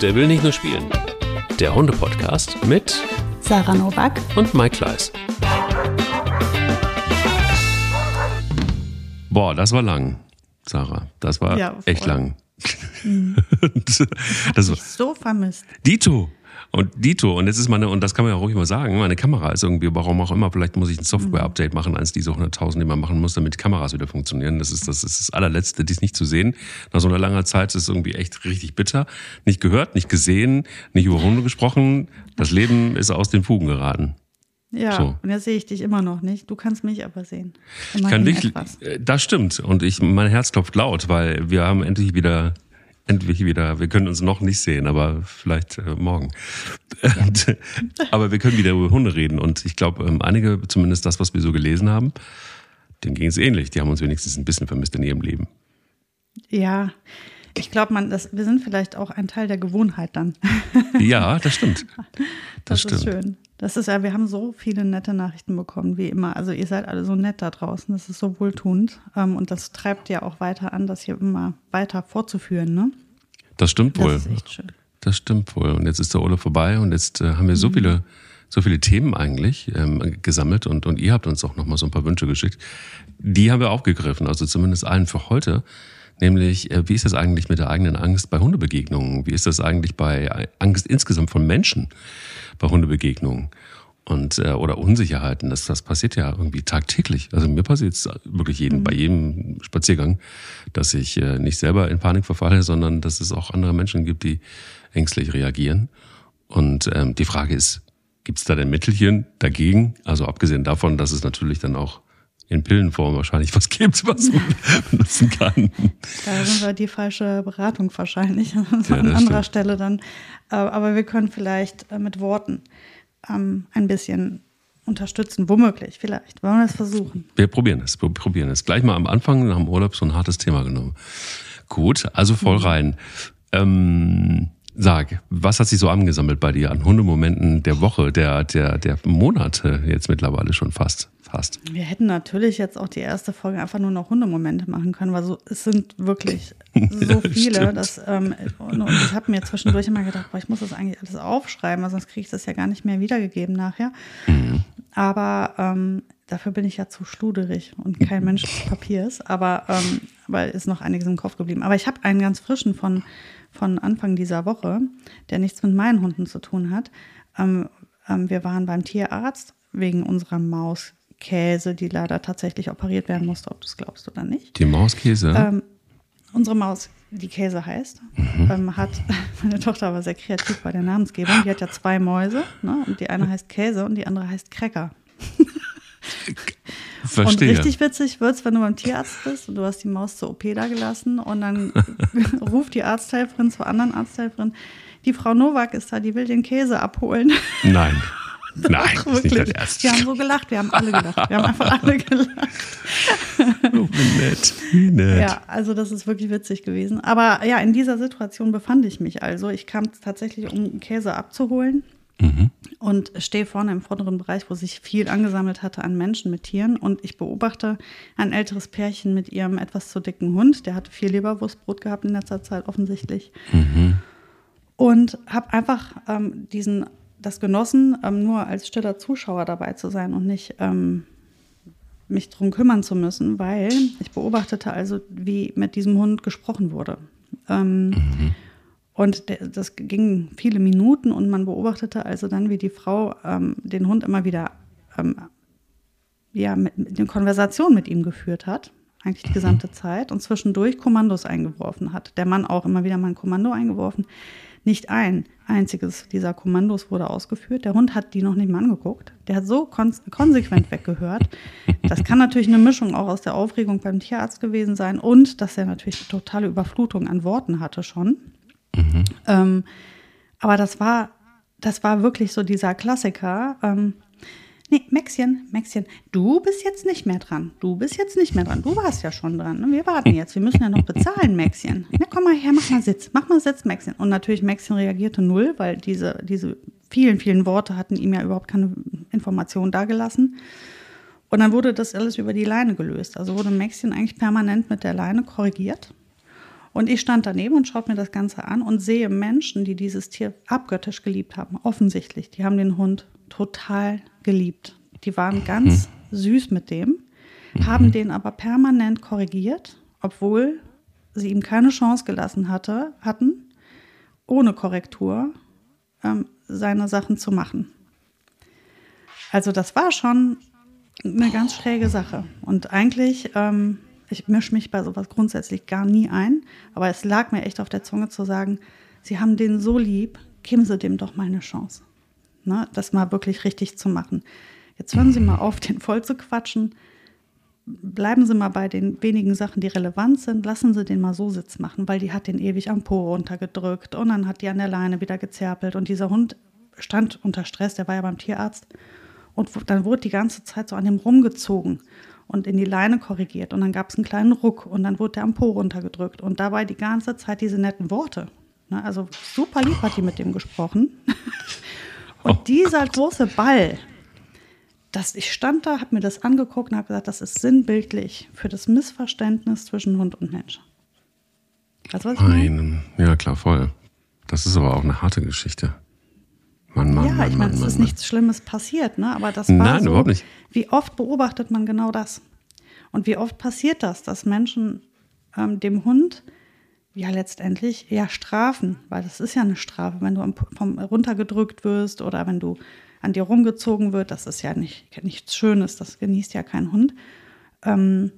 Der will nicht nur spielen. Der Hunde-Podcast mit Sarah Novak und Mike Kleiss. Boah, das war lang, Sarah. Das war Ja, echt lang. Das das hab war, so vermisst. Dito. Und Dito, und jetzt ist meine, und das kann man ja ruhig mal sagen, meine Kamera ist irgendwie, warum auch immer, vielleicht muss ich ein Software-Update machen, eins dieser 100.000, die man machen muss, damit die Kameras wieder funktionieren. Das ist das, ist das allerletzte, dies nicht zu sehen. Nach so einer langen Zeit ist es irgendwie echt richtig bitter. Nicht gehört, nicht gesehen, nicht über Hunde gesprochen. Das Leben ist aus den Fugen geraten. Ja, So. und jetzt sehe ich dich immer noch nicht. Du kannst mich aber sehen. Ich kann dich, etwas. äh, das stimmt. Und ich, mein Herz klopft laut, weil wir haben endlich wieder, endlich wieder, wir können uns noch nicht sehen, aber vielleicht äh, morgen. Und, aber wir können wieder über Hunde reden. Und ich glaube, ähm, einige, zumindest das, was wir so gelesen haben, denen ging es ähnlich. Die haben uns wenigstens ein bisschen vermisst in ihrem Leben. Ja, ich glaube, man, das, wir sind vielleicht auch ein Teil der Gewohnheit dann. Ja, das stimmt. Das, Das, ist stimmt. schön. Das ist ja, wir haben so viele nette Nachrichten bekommen, wie immer. Also ihr seid alle so nett da draußen. Das ist so wohltuend. Ähm, Und das treibt ja auch weiter an, das hier immer weiter fortzuführen. Ne? Das stimmt Das wohl. ist echt schön. Das stimmt wohl. Und jetzt ist der Urlaub vorbei und jetzt äh, haben wir so viele, so viele Themen eigentlich ähm, gesammelt und, und ihr habt uns auch nochmal so ein paar Wünsche geschickt. Die haben wir aufgegriffen, also zumindest einen für heute. Nämlich, äh, wie ist das eigentlich mit der eigenen Angst bei Hundebegegnungen? Wie ist das eigentlich bei Angst insgesamt von Menschen bei Hundebegegnungen? Und, äh, oder Unsicherheiten, das, das passiert ja irgendwie tagtäglich. Also mir passiert es wirklich jeden, bei jedem Spaziergang, dass ich äh, nicht selber in Panik verfalle, sondern dass es auch andere Menschen gibt, die ängstlich reagieren. Und ähm, die Frage ist, gibt es da denn Mittelchen dagegen? Also abgesehen davon, dass es natürlich dann auch in Pillenform wahrscheinlich was gibt, was man benutzen kann. Da sind wir die falsche Beratung wahrscheinlich an das anderer stimmt. Stelle dann. Äh, Aber wir können vielleicht äh, mit Worten ähm, ein bisschen unterstützen, womöglich, vielleicht. Wollen wir das versuchen? Wir probieren es, wir probieren es. Gleich mal am Anfang nach dem Urlaub so ein hartes Thema genommen. Gut, also voll rein. Ähm, sag, was hat sich so angesammelt bei dir an Hundemomenten der Woche, der, der, der Monate jetzt mittlerweile schon fast? Fast. Wir hätten natürlich jetzt auch die erste Folge einfach nur noch Hundemomente machen können, weil so, es sind wirklich so viele. stimmt. dass, ähm, und, und ich habe mir zwischendurch immer gedacht, boah, ich muss das eigentlich alles aufschreiben, weil sonst kriege ich das ja gar nicht mehr wiedergegeben nachher. Aber ähm, dafür bin ich ja zu schluderig und kein Mensch des Papiers. Aber, ähm, aber ist noch einiges im Kopf geblieben. Aber ich habe einen ganz frischen von, von Anfang dieser Woche, der nichts mit meinen Hunden zu tun hat. Ähm, ähm, wir waren beim Tierarzt wegen unserer Maus Käse, die leider tatsächlich operiert werden musste, ob du es glaubst oder nicht. Die Mauskäse? Ähm, unsere Maus, die Käse heißt, ähm, hat, meine Tochter war sehr kreativ bei der Namensgebung. Die hat ja zwei Mäuse, ne? und die eine heißt Käse und die andere heißt Cracker. Verstehe. Und richtig witzig wird's, wenn du beim Tierarzt bist und du hast die Maus zur OP da gelassen und dann ruft die Arzthelferin zur anderen Arzthelferin, die Frau Nowak ist da, die will den Käse abholen. Nein. Nein, das ist nicht dein Ernst. Wir haben so gelacht, wir haben alle gelacht. Wir haben einfach alle gelacht. Oh, wie nett. Wie nett. Ja, also das ist wirklich witzig gewesen. Aber ja, in dieser Situation befand ich mich also. Ich kam tatsächlich, um Käse abzuholen und stehe vorne im vorderen Bereich, wo sich viel angesammelt hatte an Menschen mit Tieren. Und ich beobachte ein älteres Pärchen mit ihrem etwas zu dicken Hund. Der hatte viel Leberwurstbrot gehabt in letzter Zeit offensichtlich. Und habe einfach ähm, diesen, das genossen, ähm, nur als stiller Zuschauer dabei zu sein und nicht ähm, mich drum kümmern zu müssen, weil ich beobachtete also, wie mit diesem Hund gesprochen wurde. Ähm, Und der, das ging viele Minuten und man beobachtete also dann, wie die Frau ähm, den Hund immer wieder ähm, ja, mit, mit eine Konversation mit ihm geführt hat, eigentlich die gesamte Zeit, und zwischendurch Kommandos eingeworfen hat. Der Mann auch immer wieder mal ein Kommando eingeworfen. Nicht ein einziges dieser Kommandos wurde ausgeführt. Der Hund hat die noch nicht mal angeguckt. Der hat so kon konsequent weggehört. Das kann natürlich eine Mischung auch aus der Aufregung beim Tierarzt gewesen sein und dass er natürlich eine totale Überflutung an Worten hatte schon. Ähm, aber das war, das war wirklich so dieser Klassiker. Ähm, nee, Maxchen, Maxchen, du bist jetzt nicht mehr dran. Du bist jetzt nicht mehr dran. Du warst ja schon dran. ne? Wir warten jetzt. Wir müssen ja noch bezahlen, Maxchen. Na, komm mal her, mach mal Sitz. Mach mal Sitz, Maxchen. Und natürlich, Maxchen reagierte null, weil diese, diese vielen, vielen Worte hatten ihm ja überhaupt keine Information dagelassen. Und dann wurde das alles über die Leine gelöst. Also wurde Maxchen eigentlich permanent mit der Leine korrigiert. Und ich stand daneben und schaute mir das Ganze an und sehe Menschen, die dieses Tier abgöttisch geliebt haben. Offensichtlich. Die haben den Hund total geliebt. Die waren ganz mhm. süß mit dem, mhm. haben den aber permanent korrigiert, obwohl sie ihm keine Chance gelassen hatte, hatten, ohne Korrektur ähm, seine Sachen zu machen. Also das war schon eine ganz schräge Sache. Und eigentlich ähm, ich mische mich bei sowas grundsätzlich gar nie ein, aber es lag mir echt auf der Zunge zu sagen, Sie haben den so lieb, geben Sie dem doch mal eine Chance. Ne, das mal wirklich richtig zu machen. Jetzt hören Sie mal auf, den voll zu quatschen. Bleiben Sie mal bei den wenigen Sachen, die relevant sind. Lassen Sie den mal so Sitz machen, weil die hat den ewig am Po runtergedrückt und dann hat die an der Leine wieder gezerpelt und dieser Hund stand unter Stress, der war ja beim Tierarzt und dann wurde die ganze Zeit so an dem rumgezogen und in die Leine korrigiert. Und dann gab es einen kleinen Ruck und dann wurde der am Po runtergedrückt. Und dabei die ganze Zeit diese netten Worte. Ne? Also super lieb hat die mit dem gesprochen. und oh dieser Gott. große Ball, das, ich stand da, habe mir das angeguckt und habe gesagt, das ist sinnbildlich für das Missverständnis zwischen Hund und Mensch. Weißt du, was ich meine? Ja, klar, voll. Das ist aber auch eine harte Geschichte. Mann, Mann, ja, Mann, ich meine, es ist Mann. nichts Schlimmes passiert, ne? Aber das war Nein, so, überhaupt nicht. Wie oft beobachtet man genau das? Und wie oft passiert das, dass Menschen ähm, dem Hund ja letztendlich ja strafen, weil das ist ja eine Strafe, wenn du vom runtergedrückt wirst oder wenn du an dir rumgezogen wird, das ist ja nicht nichts Schönes, das genießt ja kein Hund. Ähm,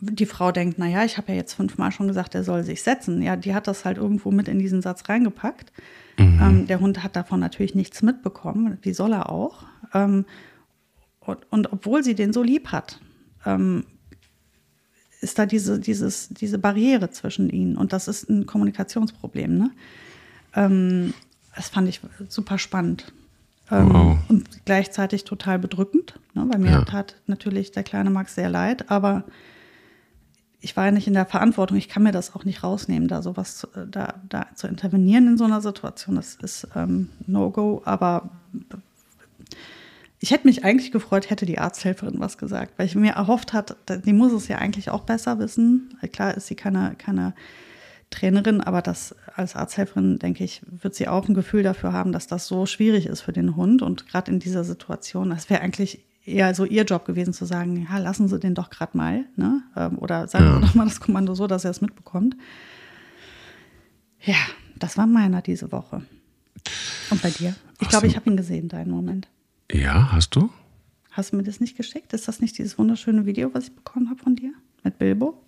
die Frau denkt, naja, ich habe ja jetzt fünfmal schon gesagt, er soll sich setzen. Ja, die hat das halt irgendwo mit in diesen Satz reingepackt. Mhm. Ähm, der Hund hat davon natürlich nichts mitbekommen, wie soll er auch. Ähm, und, und, obwohl sie den so lieb hat, ähm, ist da diese, dieses, diese Barriere zwischen ihnen. Und das ist ein Kommunikationsproblem. Ne? Ähm, das fand ich super spannend. Ähm, wow. Und gleichzeitig total bedrückend, ne? weil mir ja. tat natürlich der kleine Max sehr leid, aber ich war ja nicht in der Verantwortung, ich kann mir das auch nicht rausnehmen, da sowas zu, äh, da, da zu intervenieren in so einer Situation. Das ist ähm, No-Go, aber ich hätte mich eigentlich gefreut, hätte die Arzthelferin was gesagt, weil ich mir erhofft hat, die muss es ja eigentlich auch besser wissen. Klar ist sie keine, keine Trainerin, aber das als Arzthelferin, denke ich, wird sie auch ein Gefühl dafür haben, dass das so schwierig ist für den Hund. Und gerade in dieser Situation, das wäre eigentlich eher so ihr Job gewesen zu sagen, ja, lassen Sie den doch gerade mal, ne? Ähm, oder sagen ja. Sie doch mal das Kommando so, dass er es mitbekommt. Ja, das war meiner diese Woche. Und bei dir? Ich glaube, ich habe ihn gesehen, deinen Moment. Ja, hast du? Hast du mir das nicht geschickt? Ist das nicht dieses wunderschöne Video, was ich bekommen habe von dir? Mit Bilbo?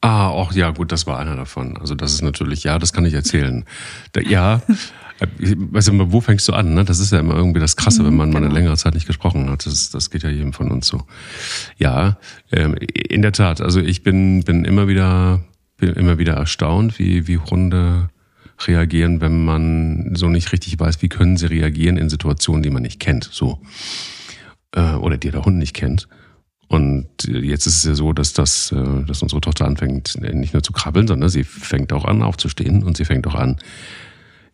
Ah, auch ja, gut, das war einer davon. Also das ist natürlich, ja, das kann ich erzählen. Ja, äh, weißt du, wo fängst du an? Ne? Das ist ja immer irgendwie das Krasse, wenn man genau. mal eine genau. längere Zeit nicht gesprochen hat. Das, das geht ja jedem von uns so. Ja, ähm, in der Tat. Also ich bin, bin immer wieder, bin immer wieder erstaunt, wie, wie Hunde reagieren, wenn man so nicht richtig weiß, wie können sie reagieren in Situationen, die man nicht kennt. So. Äh, oder die der Hund nicht kennt. Und jetzt ist es ja so, dass das, äh, dass unsere Tochter anfängt, nicht nur zu krabbeln, sondern sie fängt auch an aufzustehen und sie fängt auch an,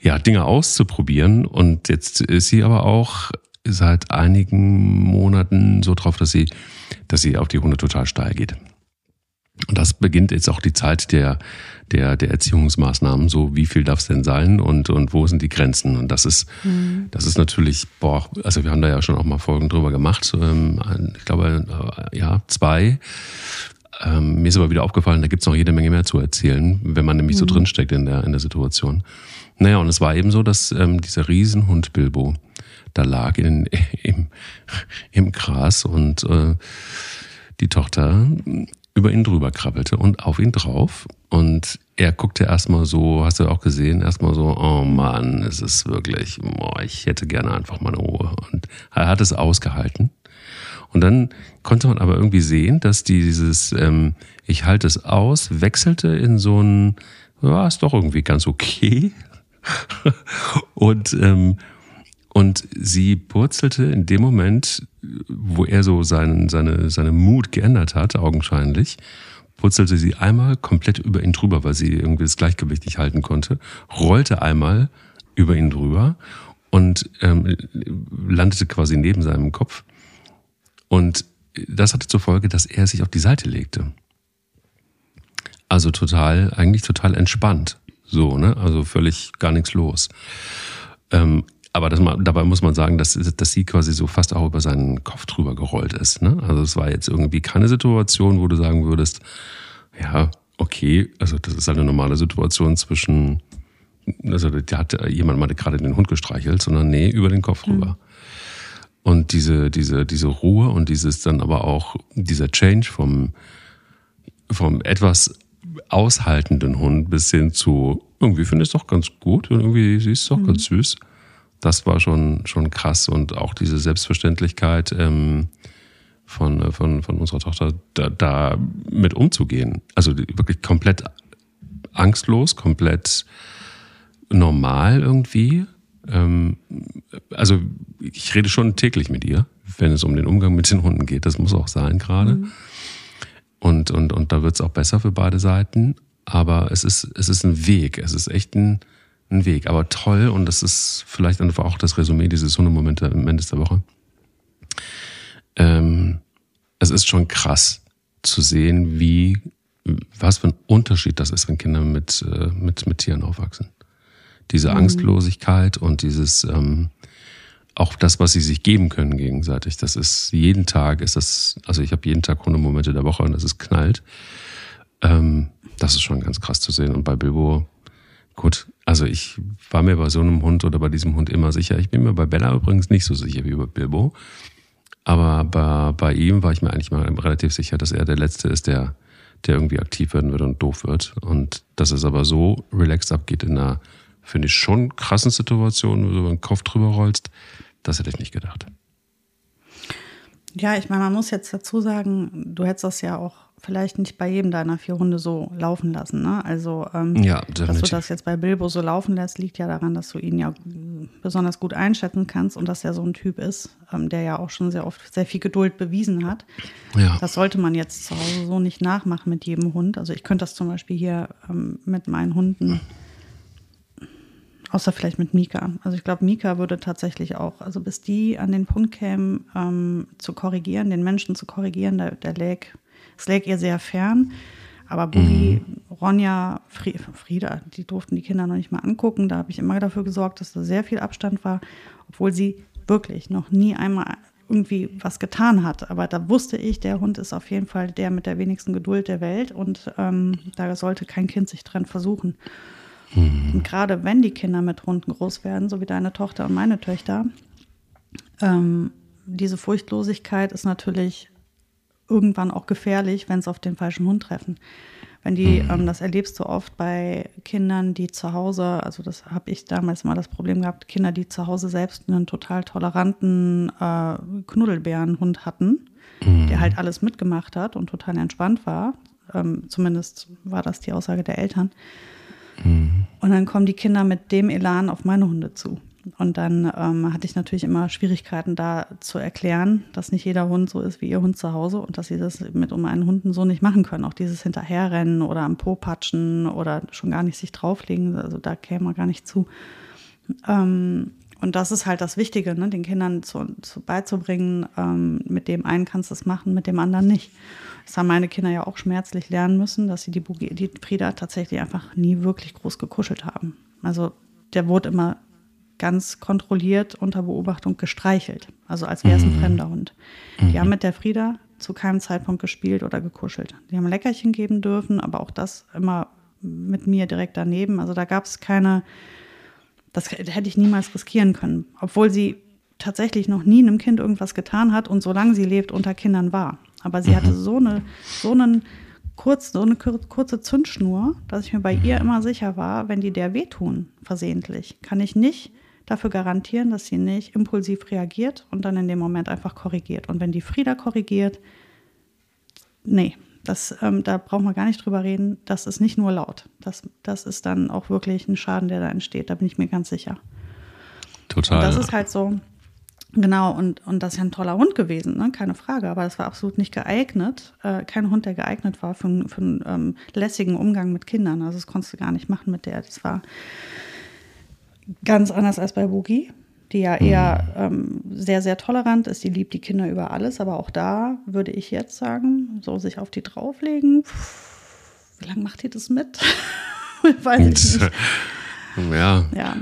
ja, Dinge auszuprobieren. Und jetzt ist sie aber auch seit einigen Monaten so drauf, dass sie, dass sie auf die Hunde total steil geht. Und das beginnt jetzt auch die Zeit der, der, der Erziehungsmaßnahmen. So, wie viel darf es denn sein und, und wo sind die Grenzen? Und das ist, mhm. das ist natürlich, boah, also wir haben da ja schon auch mal Folgen drüber gemacht. Ähm, ich glaube, äh, ja, zwei. Ähm, mir ist aber wieder aufgefallen, da gibt es noch jede Menge mehr zu erzählen, wenn man nämlich mhm. so drinsteckt in der, in der Situation. Naja, und es war eben so, dass ähm, dieser Riesenhund Bilbo da lag in, im, im Gras und äh, die Tochter über ihn drüber krabbelte und auf ihn drauf. Und er guckte erstmal so, hast du auch gesehen, erstmal so, oh Mann, es ist wirklich, boah, ich hätte gerne einfach mal eine Ruhe. Und er hat es ausgehalten. Und dann konnte man aber irgendwie sehen, dass dieses ähm, Ich halte es aus wechselte in so ein, ja, ist doch irgendwie ganz okay. und ähm, und sie purzelte in dem Moment, wo er so seinen, seine, seine Mut geändert hat, augenscheinlich, purzelte sie einmal komplett über ihn drüber, weil sie irgendwie das Gleichgewicht nicht halten konnte, rollte einmal über ihn drüber und ähm, landete quasi neben seinem Kopf. Und das hatte zur Folge, dass er sich auf die Seite legte. Also total, eigentlich total entspannt. So, ne? Also völlig gar nichts los. Ähm, aber das, dabei muss man sagen, dass, dass sie quasi so fast auch über seinen Kopf drüber gerollt ist. Ne? Also es war jetzt irgendwie keine Situation, wo du sagen würdest, ja, okay, also das ist halt eine normale Situation zwischen, also da hat jemand mal gerade den Hund gestreichelt, sondern nee, über den Kopf rüber. Mhm. Und diese, diese, diese Ruhe und dieses dann aber auch, dieser Change vom, vom etwas aushaltenden Hund bis hin zu, irgendwie finde ich es doch ganz gut und irgendwie sie ist doch mhm. ganz süß. Das war schon, schon krass und auch diese Selbstverständlichkeit ähm, von, von, von unserer Tochter, da, da mit umzugehen. Also wirklich komplett angstlos, komplett normal irgendwie. Ähm, also ich rede schon täglich mit ihr, wenn es um den Umgang mit den Hunden geht. Das muss auch sein gerade. Mhm. Und, und, und da wird es auch besser für beide Seiten. Aber es ist, es ist ein Weg. Es ist echt ein, ein Weg. Aber toll. Und das ist vielleicht einfach auch das Resümee dieses Hundemomente am Ende der Woche. Ähm, es ist schon krass zu sehen, wie, was für ein Unterschied das ist, wenn Kinder mit, äh, mit, mit Tieren aufwachsen. Diese mhm. Angstlosigkeit und dieses, ähm, auch das, was sie sich geben können gegenseitig. Das ist jeden Tag ist das, also ich habe jeden Tag Hundemomente der Woche und das ist knallt. Ähm, das ist schon ganz krass zu sehen. Und bei Bilbo, gut, also ich war mir bei so einem Hund oder bei diesem Hund immer sicher. Ich bin mir bei Bella übrigens nicht so sicher wie bei Bilbo. Aber bei, bei ihm war ich mir eigentlich mal relativ sicher, dass er der Letzte ist, der, der irgendwie aktiv werden wird und doof wird. Und dass es aber so relaxed abgeht in einer, finde ich, schon krassen Situation, wo du über den Kopf drüber rollst, das hätte ich nicht gedacht. Ja, ich meine, man muss jetzt dazu sagen, du hättest das ja auch vielleicht nicht bei jedem deiner vier Hunde so laufen lassen. Ne? Also, ähm, ja, dass du das jetzt bei Bilbo so laufen lässt, liegt ja daran, dass du ihn ja besonders gut einschätzen kannst und dass er so ein Typ ist, ähm, der ja auch schon sehr oft sehr viel Geduld bewiesen hat. Ja. Das sollte man jetzt zu Hause so nicht nachmachen mit jedem Hund. Also ich könnte das zum Beispiel hier ähm, mit meinen Hunden Außer vielleicht mit Mika. Also ich glaube, Mika würde tatsächlich auch, also bis die an den Punkt kämen, ähm, zu korrigieren, den Menschen zu korrigieren, der, der lag, es lag ihr sehr fern. Aber Boogie, mhm. Ronja, Frieda, die durften die Kinder noch nicht mal angucken. Da habe ich immer dafür gesorgt, dass da sehr viel Abstand war, obwohl sie wirklich noch nie einmal irgendwie was getan hat. Aber da wusste ich, der Hund ist auf jeden Fall der mit der wenigsten Geduld der Welt und ähm, da sollte kein Kind sich dran versuchen. Mhm. Und gerade wenn die Kinder mit Hunden groß werden, so wie deine Tochter und meine Töchter, ähm, diese Furchtlosigkeit ist natürlich irgendwann auch gefährlich, wenn es auf den falschen Hund treffen. Wenn die, mhm. ähm, das erlebst du oft bei Kindern, die zu Hause, also das habe ich damals mal das Problem gehabt, Kinder, die zu Hause selbst einen total toleranten äh, Knuddelbärenhund hatten, mhm. der halt alles mitgemacht hat und total entspannt war. Ähm, zumindest war das die Aussage der Eltern. Mhm. Und dann kommen die Kinder mit dem Elan auf meine Hunde zu. Und dann ähm, hatte ich natürlich immer Schwierigkeiten da zu erklären, dass nicht jeder Hund so ist wie ihr Hund zu Hause und dass sie das mit um einen Hunden so nicht machen können. Auch dieses Hinterherrennen oder am Po patschen oder schon gar nicht sich drauflegen, also da käme man gar nicht zu. Ähm, und das ist halt das Wichtige, ne? den Kindern zu, zu beizubringen, ähm, mit dem einen kannst du es machen, mit dem anderen nicht. Das haben meine Kinder ja auch schmerzlich lernen müssen, dass sie die, die Frieda tatsächlich einfach nie wirklich groß gekuschelt haben. Also der wurde immer ganz kontrolliert unter Beobachtung gestreichelt. Also als wäre es ein mhm. fremder Hund. Die mhm. haben mit der Frieda zu keinem Zeitpunkt gespielt oder gekuschelt. Die haben Leckerchen geben dürfen, aber auch das immer mit mir direkt daneben. Also da gab es keine, das hätte ich niemals riskieren können. Obwohl sie tatsächlich noch nie einem Kind irgendwas getan hat und solange sie lebt, unter Kindern war. Aber sie mhm. hatte so eine, so einen kurz, so eine kurze Zündschnur, dass ich mir bei ihr immer sicher war, wenn die der wehtun, versehentlich, kann ich nicht dafür garantieren, dass sie nicht impulsiv reagiert und dann in dem Moment einfach korrigiert. Und wenn die Frieda korrigiert, nee, das, ähm, da braucht man gar nicht drüber reden. Das ist nicht nur laut. Das, das ist dann auch wirklich ein Schaden, der da entsteht. Da bin ich mir ganz sicher. Total. Und das ist halt so, Genau, und, und das ist ja ein toller Hund gewesen, ne? keine Frage, aber das war absolut nicht geeignet. Äh, kein Hund, der geeignet war für, für einen ähm, lässigen Umgang mit Kindern. Also das konntest du gar nicht machen mit der. Das war ganz anders als bei Boogie, die ja eher mhm. ähm, sehr, sehr tolerant ist. Die liebt die Kinder über alles, aber auch da würde ich jetzt sagen, so sich auf die drauflegen, wie lange macht ihr das mit? Weiß ich nicht. Ja. Ja,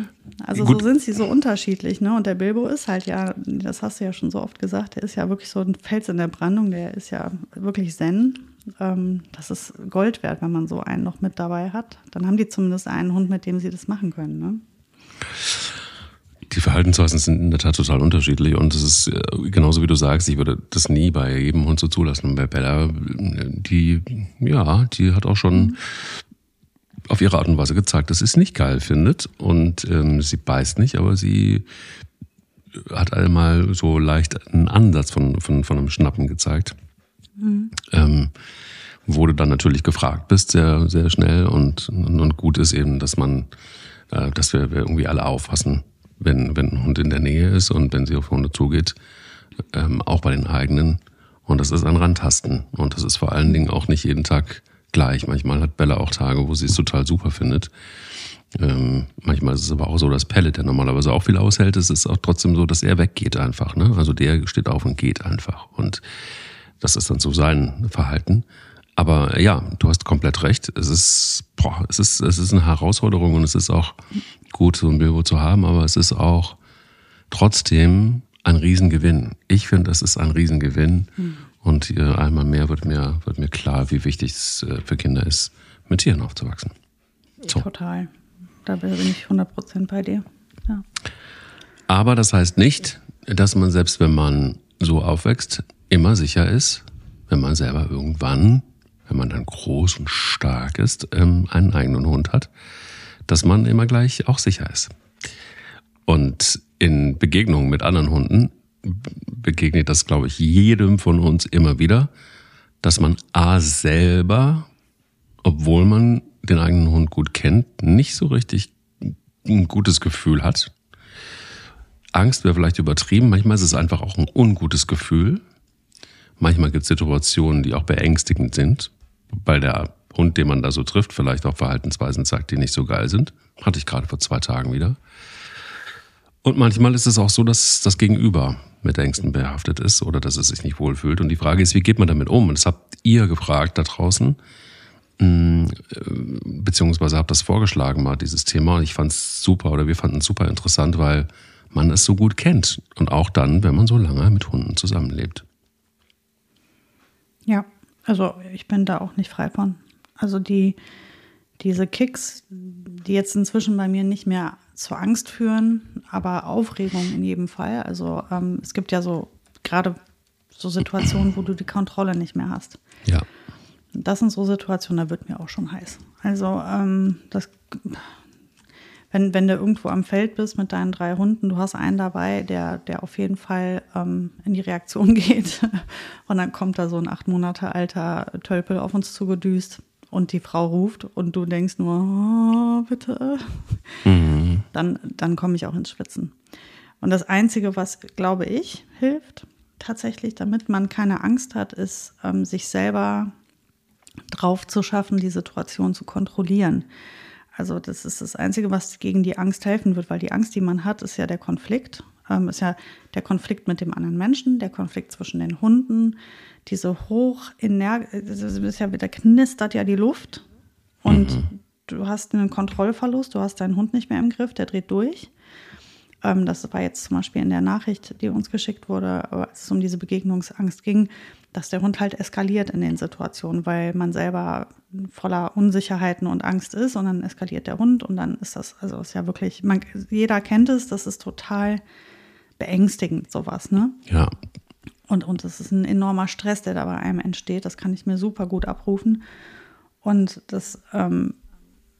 also Gut. so sind sie so unterschiedlich, ne? Und der Bilbo ist halt ja, das hast du ja schon so oft gesagt, der ist ja wirklich so ein Fels in der Brandung, der ist ja wirklich Zen. Ähm, das ist Gold wert, wenn man so einen noch mit dabei hat. Dann haben die zumindest einen Hund, mit dem sie das machen können, ne? Die Verhaltensweisen sind in der Tat total unterschiedlich und es ist äh, genauso wie du sagst, ich würde das nie bei jedem Hund so zulassen. Und bei Bella, die, ja, die hat auch schon auf ihre Art und Weise gezeigt, dass sie es nicht geil findet. Und ähm, sie beißt nicht, aber sie hat einmal so leicht einen Ansatz von, von, von einem Schnappen gezeigt. Mhm. Ähm, wurde dann natürlich gefragt bist, sehr, sehr schnell. Und, und gut ist eben, dass man, dass wir, wir irgendwie alle aufpassen, wenn, wenn ein Hund in der Nähe ist und wenn sie auf Hunde zugeht, ähm, auch bei den eigenen. Und das ist ein Randtasten. Und das ist vor allen Dingen auch nicht jeden Tag gleich. Manchmal hat Bella auch Tage, wo sie es total super findet. Ähm, manchmal ist es aber auch so, dass Pellet, der normalerweise auch viel aushält, es ist auch trotzdem so, dass er weggeht einfach. Ne? Also der steht auf und geht einfach. Und das ist dann so sein Verhalten. Aber ja, du hast komplett recht. Es ist, boah, es ist, es ist eine Herausforderung und es ist auch gut, so ein Bilbo zu haben, aber es ist auch trotzdem ein Riesengewinn. Ich finde, es ist ein Riesengewinn. Mhm. Und äh, einmal mehr wird mir, wird mir klar, wie wichtig es äh, für Kinder ist, mit Tieren aufzuwachsen. So. Total. Da bin ich 100% bei dir. Ja. Aber das heißt nicht, dass man selbst, wenn man so aufwächst, immer sicher ist, wenn man selber irgendwann, wenn man dann groß und stark ist, ähm, einen eigenen Hund hat, dass man immer gleich auch sicher ist. Und in Begegnungen mit anderen Hunden begegnet das, glaube ich, jedem von uns immer wieder, dass man A selber, obwohl man den eigenen Hund gut kennt, nicht so richtig ein gutes Gefühl hat. Angst wäre vielleicht übertrieben, manchmal ist es einfach auch ein ungutes Gefühl. Manchmal gibt es Situationen, die auch beängstigend sind, weil der Hund, den man da so trifft, vielleicht auch Verhaltensweisen zeigt, die nicht so geil sind. Hatte ich gerade vor zwei Tagen wieder. Und manchmal ist es auch so, dass das Gegenüber mit Ängsten behaftet ist oder dass es sich nicht wohlfühlt. Und die Frage ist, wie geht man damit um? Und das habt ihr gefragt da draußen, mm, äh, beziehungsweise habt das vorgeschlagen mal, dieses Thema. Und ich fand es super oder wir fanden es super interessant, weil man es so gut kennt. Und auch dann, wenn man so lange mit Hunden zusammenlebt. Ja, also ich bin da auch nicht frei von. Also die, diese Kicks, die jetzt inzwischen bei mir nicht mehr zur Angst führen, aber Aufregung in jedem Fall. Also ähm, es gibt ja so gerade so Situationen, wo du die Kontrolle nicht mehr hast. Ja. Das sind so Situationen, da wird mir auch schon heiß. Also ähm, das, wenn, wenn du irgendwo am Feld bist mit deinen drei Hunden, du hast einen dabei, der, der auf jeden Fall ähm, in die Reaktion geht und dann kommt da so ein acht Monate alter Tölpel auf uns zugedüst und die Frau ruft und du denkst nur, oh, bitte, mhm. dann, dann komme ich auch ins Schwitzen. Und das Einzige, was, glaube ich, hilft tatsächlich, damit man keine Angst hat, ist, ähm, sich selber drauf zu schaffen, die Situation zu kontrollieren. Also das ist das Einzige, was gegen die Angst helfen wird, weil die Angst, die man hat, ist ja der Konflikt. Ähm, ist ja der Konflikt mit dem anderen Menschen, der Konflikt zwischen den Hunden, diese hoch ist ja wieder knistert ja die Luft und mhm. du hast einen Kontrollverlust, du hast deinen Hund nicht mehr im Griff, der dreht durch. Ähm, das war jetzt zum Beispiel in der Nachricht, die uns geschickt wurde, als es um diese Begegnungsangst ging, dass der Hund halt eskaliert in den Situationen, weil man selber voller Unsicherheiten und Angst ist und dann eskaliert der Hund und dann ist das, also ist ja wirklich, man, jeder kennt es, das ist total beängstigend, sowas, ne? Ja, und, und das ist ein enormer Stress, der da bei einem entsteht. Das kann ich mir super gut abrufen. Und das, ähm,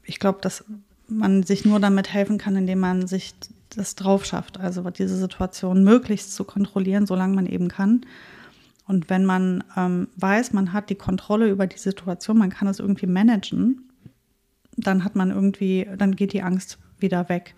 ich glaube, dass man sich nur damit helfen kann, indem man sich das drauf schafft. Also diese Situation möglichst zu kontrollieren, solange man eben kann. Und wenn man ähm, weiß, man hat die Kontrolle über die Situation, man kann es irgendwie managen, dann hat man irgendwie, dann geht die Angst wieder weg.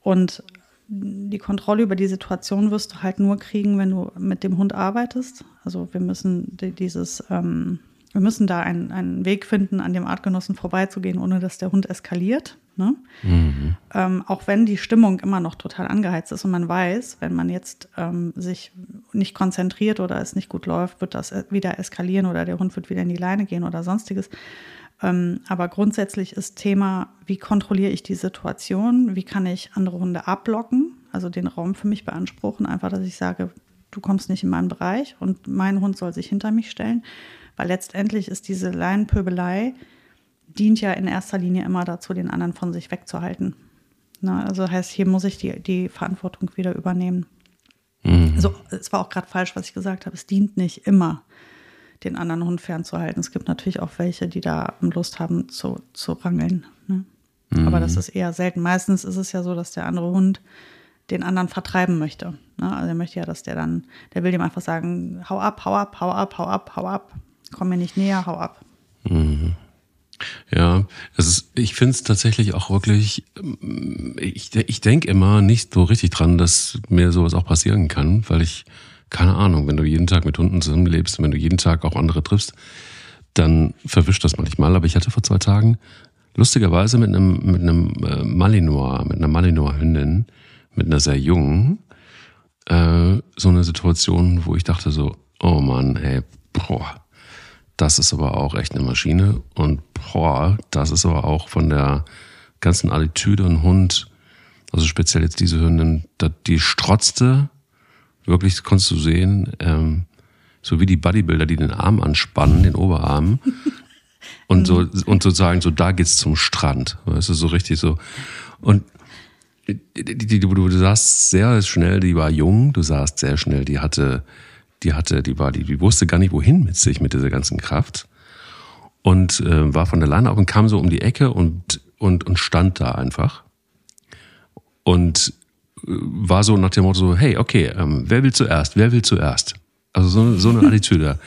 Und die Kontrolle über die Situation wirst du halt nur kriegen, wenn du mit dem Hund arbeitest. Also wir müssen dieses, ähm, wir müssen da einen, einen Weg finden, an dem Artgenossen vorbeizugehen, ohne dass der Hund eskaliert. Ne? Mhm. Ähm, auch wenn die Stimmung immer noch total angeheizt ist und man weiß, wenn man jetzt ähm, sich nicht konzentriert oder es nicht gut läuft, wird das wieder eskalieren oder der Hund wird wieder in die Leine gehen oder sonstiges. Ähm, aber grundsätzlich ist Thema, wie kontrolliere ich die Situation, wie kann ich andere Hunde abblocken, also den Raum für mich beanspruchen, einfach, dass ich sage, du kommst nicht in meinen Bereich und mein Hund soll sich hinter mich stellen, weil letztendlich ist diese Leinenpöbelei, dient ja in erster Linie immer dazu, den anderen von sich wegzuhalten. Na, also heißt, hier muss ich die, die Verantwortung wieder übernehmen. Mhm. Also es war auch gerade falsch, was ich gesagt habe. Es dient nicht immer den anderen Hund fernzuhalten. Es gibt natürlich auch welche, die da Lust haben zu, zu rangeln. Ne? Mhm. Aber das ist eher selten. Meistens ist es ja so, dass der andere Hund den anderen vertreiben möchte. Ne? Also er möchte ja, dass der dann, der will dem einfach sagen, hau ab, hau ab, hau ab, hau ab, hau ab, komm mir nicht näher, hau ab. Mhm. Ja, es ist, ich finde es tatsächlich auch wirklich, ich, ich denke immer nicht so richtig dran, dass mir sowas auch passieren kann, weil ich keine Ahnung, wenn du jeden Tag mit Hunden zusammenlebst, wenn du jeden Tag auch andere triffst, dann verwischt das manchmal. Aber ich hatte vor zwei Tagen lustigerweise mit einem, mit einem äh, Malinois, mit einer Malinois-Hündin, mit einer sehr jungen, äh, so eine Situation, wo ich dachte so, oh Mann, ey, boah, das ist aber auch echt eine Maschine und boah, das ist aber auch von der ganzen Attitüde ein Hund, also speziell jetzt diese Hündin, die strotzte wirklich konntest du sehen, ähm, so wie die Bodybuilder, die den Arm anspannen, den Oberarm. und so, und sozusagen, so da geht's zum Strand. Weißt du, so richtig so. Und die, die, die, du, du sahst sehr schnell, die war jung, du sahst sehr schnell, die hatte, die hatte, die war, die, die wusste gar nicht, wohin mit sich, mit dieser ganzen Kraft. Und äh, war von der Leine auf und kam so um die Ecke und, und, und stand da einfach. Und war so nach dem Motto so, hey, okay, ähm, wer will zuerst? Wer will zuerst? Also so, so eine Attitüde.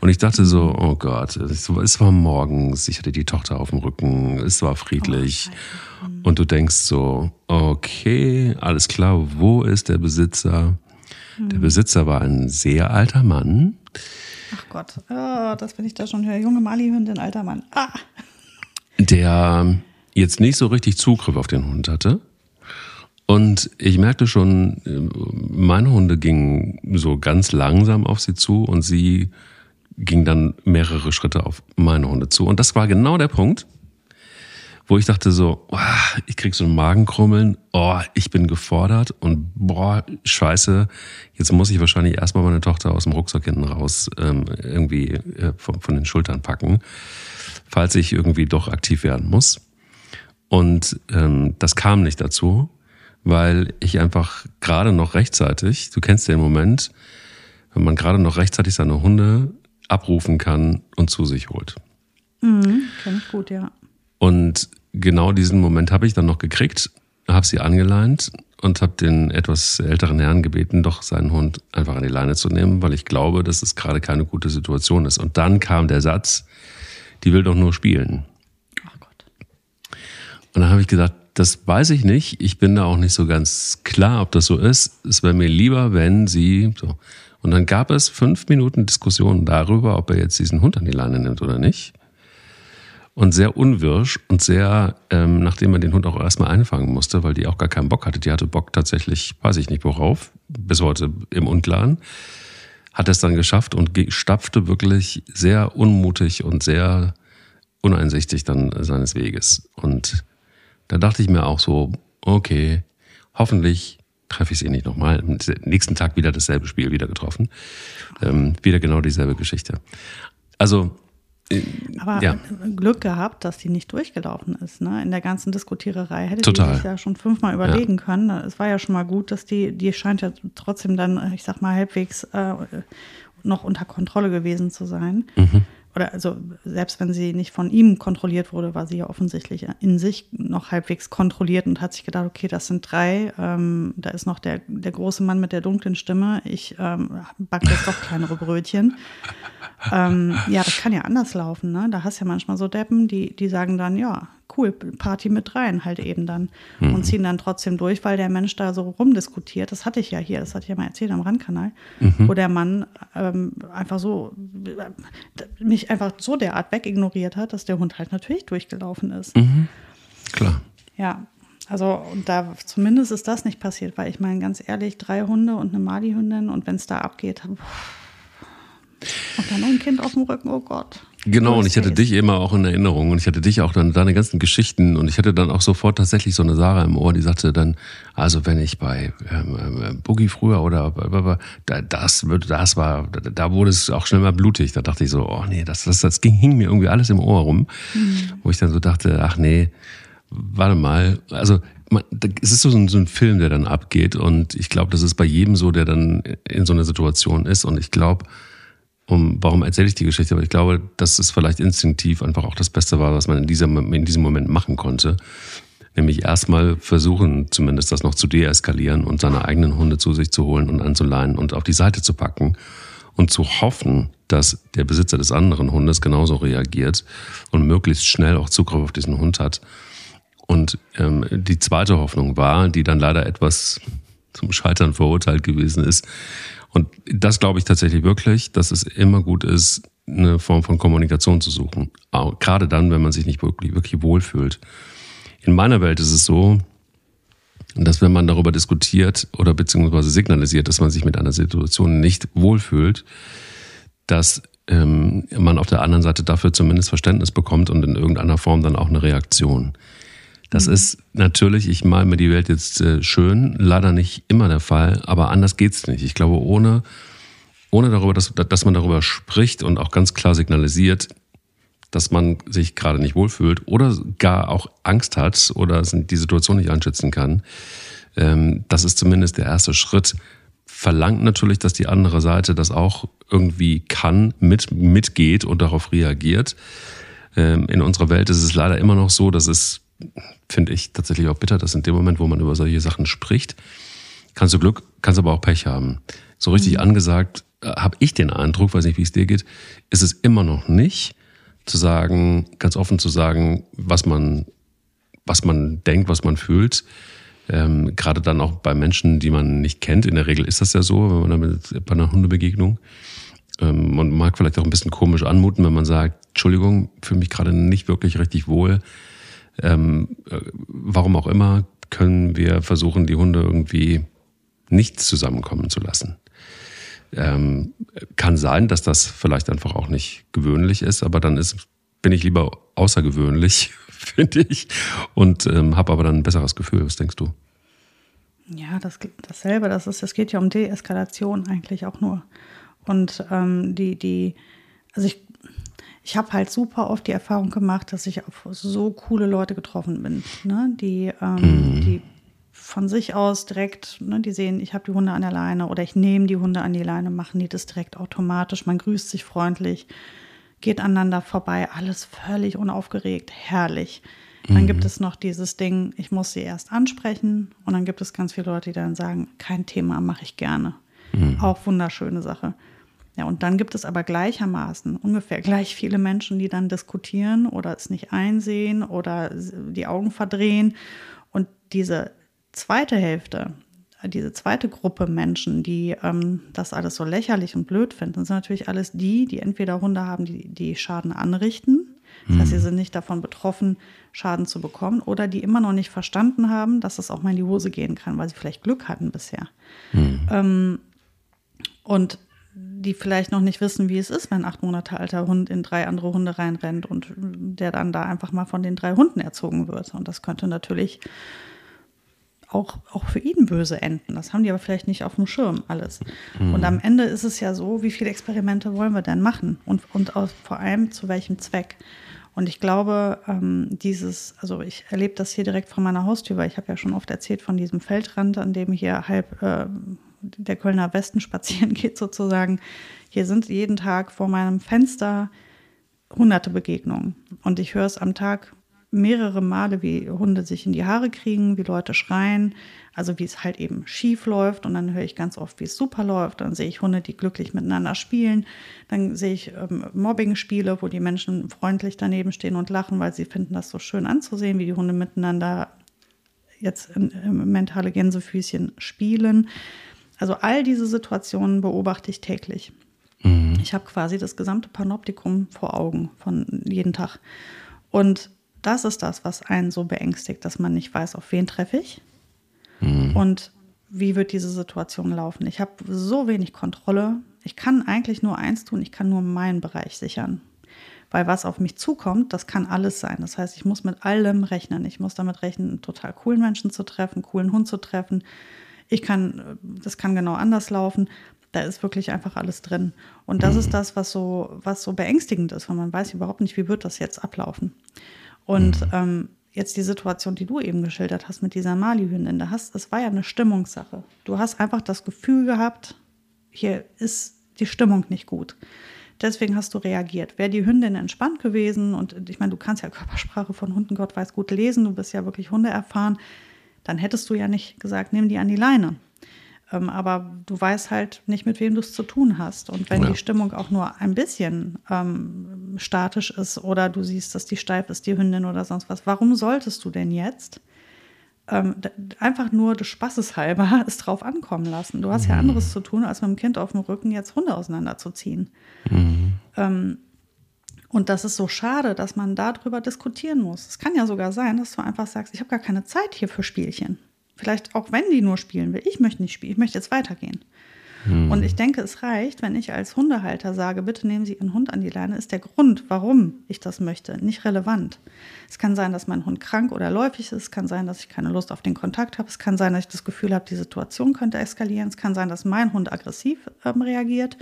Und ich dachte so, oh Gott, es war morgens, ich hatte die Tochter auf dem Rücken, es war friedlich. Oh, und du denkst so, okay, alles klar, wo ist der Besitzer? Hm. Der Besitzer war ein sehr alter Mann. Ach Gott, oh, das bin ich da schon höre. Junge Mali-Hündin, alter Mann. Ah. Der jetzt nicht so richtig Zugriff auf den Hund hatte. Und ich merkte schon, meine Hunde gingen so ganz langsam auf sie zu und sie ging dann mehrere Schritte auf meine Hunde zu. Und das war genau der Punkt, wo ich dachte so, oh, ich krieg so ein Magenkrummeln, oh, ich bin gefordert und boah, scheiße, jetzt muss ich wahrscheinlich erstmal meine Tochter aus dem Rucksack hinten raus ähm, irgendwie äh, von, von den Schultern packen, falls ich irgendwie doch aktiv werden muss. Und ähm, das kam nicht dazu weil ich einfach gerade noch rechtzeitig, du kennst den Moment, wenn man gerade noch rechtzeitig seine Hunde abrufen kann und zu sich holt. Mhm, kenn ich gut, ja. Und genau diesen Moment habe ich dann noch gekriegt, habe sie angeleint und habe den etwas älteren Herrn gebeten, doch seinen Hund einfach an die Leine zu nehmen, weil ich glaube, dass es gerade keine gute Situation ist. Und dann kam der Satz, die will doch nur spielen. Ach Gott. Und dann habe ich gesagt, das weiß ich nicht. Ich bin da auch nicht so ganz klar, ob das so ist. Es wäre mir lieber, wenn sie so. Und dann gab es fünf Minuten Diskussion darüber, ob er jetzt diesen Hund an die Leine nimmt oder nicht. Und sehr unwirsch und sehr, ähm, nachdem er den Hund auch erstmal einfangen musste, weil die auch gar keinen Bock hatte. Die hatte Bock tatsächlich, weiß ich nicht worauf, bis heute im Unklaren. Hat es dann geschafft und stapfte wirklich sehr unmutig und sehr uneinsichtig dann seines Weges. Und da dachte ich mir auch so, okay, hoffentlich treffe ich sie nicht nochmal. Am nächsten Tag wieder dasselbe Spiel wieder getroffen. Ähm, wieder genau dieselbe Geschichte. Also, aber ja. Glück gehabt, dass die nicht durchgelaufen ist. Ne? In der ganzen Diskutiererei hätte Total. die sich ja schon fünfmal überlegen ja. können. Es war ja schon mal gut, dass die, die scheint ja trotzdem dann, ich sag mal, halbwegs äh, noch unter Kontrolle gewesen zu sein. Mhm oder also selbst wenn sie nicht von ihm kontrolliert wurde, war sie ja offensichtlich in sich noch halbwegs kontrolliert und hat sich gedacht, okay, das sind drei, ähm, da ist noch der, der große Mann mit der dunklen Stimme, ich ähm, backe jetzt doch kleinere Brötchen. Ähm, ja, das kann ja anders laufen, ne? Da hast du ja manchmal so Deppen, die, die sagen dann, ja, cool, Party mit rein halt eben dann mhm. und ziehen dann trotzdem durch, weil der Mensch da so rumdiskutiert. Das hatte ich ja hier, das hatte ich ja mal erzählt am Randkanal, mhm. wo der Mann ähm, einfach so mich einfach so derart wegignoriert hat, dass der Hund halt natürlich durchgelaufen ist. Mhm. Klar. Ja, also und da zumindest ist das nicht passiert, weil ich meine ganz ehrlich, drei Hunde und eine Mali-Hündin und wenn es da abgeht, und dann ein Kind auf dem Rücken, oh Gott. Genau, und ich hatte dich immer auch in Erinnerung und ich hatte dich auch dann deine ganzen Geschichten und ich hatte dann auch sofort tatsächlich so eine Sarah im Ohr, die sagte dann, also wenn ich bei ähm, ähm Boogie früher oder das das war, da wurde es auch schnell mal blutig. Da dachte ich so, oh nee, das, das, das ging, hing mir irgendwie alles im Ohr rum, mhm. wo ich dann so dachte, ach nee, warte mal, also man, es ist so ein, so ein Film, der dann abgeht und ich glaube, das ist bei jedem so, der dann in so einer Situation ist und ich glaube, um, warum erzähle ich die Geschichte? Aber ich glaube, dass es vielleicht instinktiv einfach auch das Beste war, was man in, diesem, in diesem Moment machen konnte. Nämlich erstmal versuchen, zumindest das noch zu deeskalieren und seine eigenen Hunde zu sich zu holen und anzuleihen und auf die Seite zu packen und zu hoffen, dass der Besitzer des anderen Hundes genauso reagiert und möglichst schnell auch Zugriff auf diesen Hund hat. Und ähm, die zweite Hoffnung war, die dann leider etwas zum Scheitern verurteilt gewesen ist, und das glaube ich tatsächlich wirklich, dass es immer gut ist, eine Form von Kommunikation zu suchen. Auch gerade dann, wenn man sich nicht wirklich, wirklich wohlfühlt. In meiner Welt ist es so, dass wenn man darüber diskutiert oder beziehungsweise signalisiert, dass man sich mit einer Situation nicht wohlfühlt, dass ähm, man auf der anderen Seite dafür zumindest Verständnis bekommt und in irgendeiner Form dann auch eine Reaktion. Das mhm. ist natürlich, ich male mir die Welt jetzt äh, schön, leider nicht immer der Fall, aber anders geht's nicht. Ich glaube, ohne, ohne darüber, dass, dass man darüber spricht und auch ganz klar signalisiert, dass man sich gerade nicht wohlfühlt oder gar auch Angst hat oder die Situation nicht einschätzen kann, ähm, das ist zumindest der erste Schritt. Verlangt natürlich, dass die andere Seite das auch irgendwie kann, mit, mitgeht und darauf reagiert. Ähm, in unserer Welt ist es leider immer noch so, dass es finde ich tatsächlich auch bitter, dass in dem Moment, wo man über solche Sachen spricht, kannst du Glück, kannst aber auch Pech haben. So richtig mhm. angesagt äh, habe ich den Eindruck, weiß nicht, wie es dir geht, ist es immer noch nicht zu sagen, ganz offen zu sagen, was man, was man denkt, was man fühlt. Ähm, gerade dann auch bei Menschen, die man nicht kennt. In der Regel ist das ja so, wenn man damit bei einer Hundebegegnung. Ähm, man mag vielleicht auch ein bisschen komisch anmuten, wenn man sagt, Entschuldigung, fühle mich gerade nicht wirklich richtig wohl ähm, äh, warum auch immer, können wir versuchen, die Hunde irgendwie nicht zusammenkommen zu lassen. Ähm, kann sein, dass das vielleicht einfach auch nicht gewöhnlich ist, aber dann ist, bin ich lieber außergewöhnlich, finde ich, und ähm, habe aber dann ein besseres Gefühl. Was denkst du? Ja, das, dasselbe. Das, ist, das geht ja um Deeskalation eigentlich auch nur. Und ähm, die, die, also ich ich habe halt super oft die Erfahrung gemacht, dass ich auf so coole Leute getroffen bin, ne? die, ähm, mhm. die von sich aus direkt, ne, die sehen, ich habe die Hunde an der Leine oder ich nehme die Hunde an die Leine, machen die das direkt automatisch, man grüßt sich freundlich, geht aneinander vorbei, alles völlig unaufgeregt, herrlich. Dann mhm. gibt es noch dieses Ding, ich muss sie erst ansprechen und dann gibt es ganz viele Leute, die dann sagen, kein Thema, mache ich gerne. Mhm. Auch wunderschöne Sache. Ja, und dann gibt es aber gleichermaßen ungefähr gleich viele Menschen, die dann diskutieren oder es nicht einsehen oder die Augen verdrehen. Und diese zweite Hälfte, diese zweite Gruppe Menschen, die ähm, das alles so lächerlich und blöd finden, sind natürlich alles die, die entweder Hunde haben, die, die Schaden anrichten. Das heißt, sie mhm. sind nicht davon betroffen, Schaden zu bekommen, oder die immer noch nicht verstanden haben, dass es auch mal in die Hose gehen kann, weil sie vielleicht Glück hatten bisher. Mhm. Ähm, und die vielleicht noch nicht wissen, wie es ist, wenn ein acht Monate alter Hund in drei andere Hunde reinrennt und der dann da einfach mal von den drei Hunden erzogen wird. Und das könnte natürlich auch, auch für ihn böse enden. Das haben die aber vielleicht nicht auf dem Schirm alles. Mhm. Und am Ende ist es ja so, wie viele Experimente wollen wir denn machen? Und, und auch vor allem zu welchem Zweck? Und ich glaube, ähm, dieses, also ich erlebe das hier direkt vor meiner Haustür, weil ich habe ja schon oft erzählt von diesem Feldrand, an dem hier halb äh, der Kölner Westen spazieren geht sozusagen. Hier sind jeden Tag vor meinem Fenster hunderte Begegnungen. Und ich höre es am Tag mehrere Male, wie Hunde sich in die Haare kriegen, wie Leute schreien, also wie es halt eben schief läuft. Und dann höre ich ganz oft, wie es super läuft. Dann sehe ich Hunde, die glücklich miteinander spielen. Dann sehe ich ähm, Mobbing-Spiele, wo die Menschen freundlich daneben stehen und lachen, weil sie finden das so schön anzusehen, wie die Hunde miteinander jetzt in, in mentale Gänsefüßchen spielen. Also all diese Situationen beobachte ich täglich. Mhm. Ich habe quasi das gesamte Panoptikum vor Augen von jeden Tag. Und das ist das, was einen so beängstigt, dass man nicht weiß, auf wen treffe ich mhm. und wie wird diese Situation laufen. Ich habe so wenig Kontrolle. Ich kann eigentlich nur eins tun, ich kann nur meinen Bereich sichern. Weil was auf mich zukommt, das kann alles sein. Das heißt, ich muss mit allem rechnen. Ich muss damit rechnen, einen total coolen Menschen zu treffen, einen coolen Hund zu treffen. Ich kann, das kann genau anders laufen. Da ist wirklich einfach alles drin. Und das ist das, was so, was so beängstigend ist, weil man weiß überhaupt nicht, wie wird das jetzt ablaufen. Und ähm, jetzt die Situation, die du eben geschildert hast mit dieser Mali-Hündin, da hast, es war ja eine Stimmungssache. Du hast einfach das Gefühl gehabt, hier ist die Stimmung nicht gut. Deswegen hast du reagiert. Wäre die Hündin entspannt gewesen und ich meine, du kannst ja Körpersprache von Hunden, Gott weiß, gut lesen, du bist ja wirklich Hunde erfahren, dann hättest du ja nicht gesagt, nimm die an die Leine. Ähm, aber du weißt halt nicht, mit wem du es zu tun hast. Und wenn ja. die Stimmung auch nur ein bisschen ähm, statisch ist oder du siehst, dass die steif ist, die Hündin oder sonst was, warum solltest du denn jetzt ähm, einfach nur des Spaßes halber es drauf ankommen lassen. Du hast ja mhm. anderes zu tun, als mit dem Kind auf dem Rücken jetzt Hunde auseinanderzuziehen. Mhm. Und das ist so schade, dass man darüber diskutieren muss. Es kann ja sogar sein, dass du einfach sagst, ich habe gar keine Zeit hier für Spielchen. Vielleicht auch, wenn die nur spielen will. Ich möchte nicht spielen, ich möchte jetzt weitergehen. Hm. Und ich denke, es reicht, wenn ich als Hundehalter sage, bitte nehmen Sie Ihren Hund an die Leine, ist der Grund, warum ich das möchte, nicht relevant. Es kann sein, dass mein Hund krank oder läufig ist, es kann sein, dass ich keine Lust auf den Kontakt habe, es kann sein, dass ich das Gefühl habe, die Situation könnte eskalieren, es kann sein, dass mein Hund aggressiv ähm, reagiert.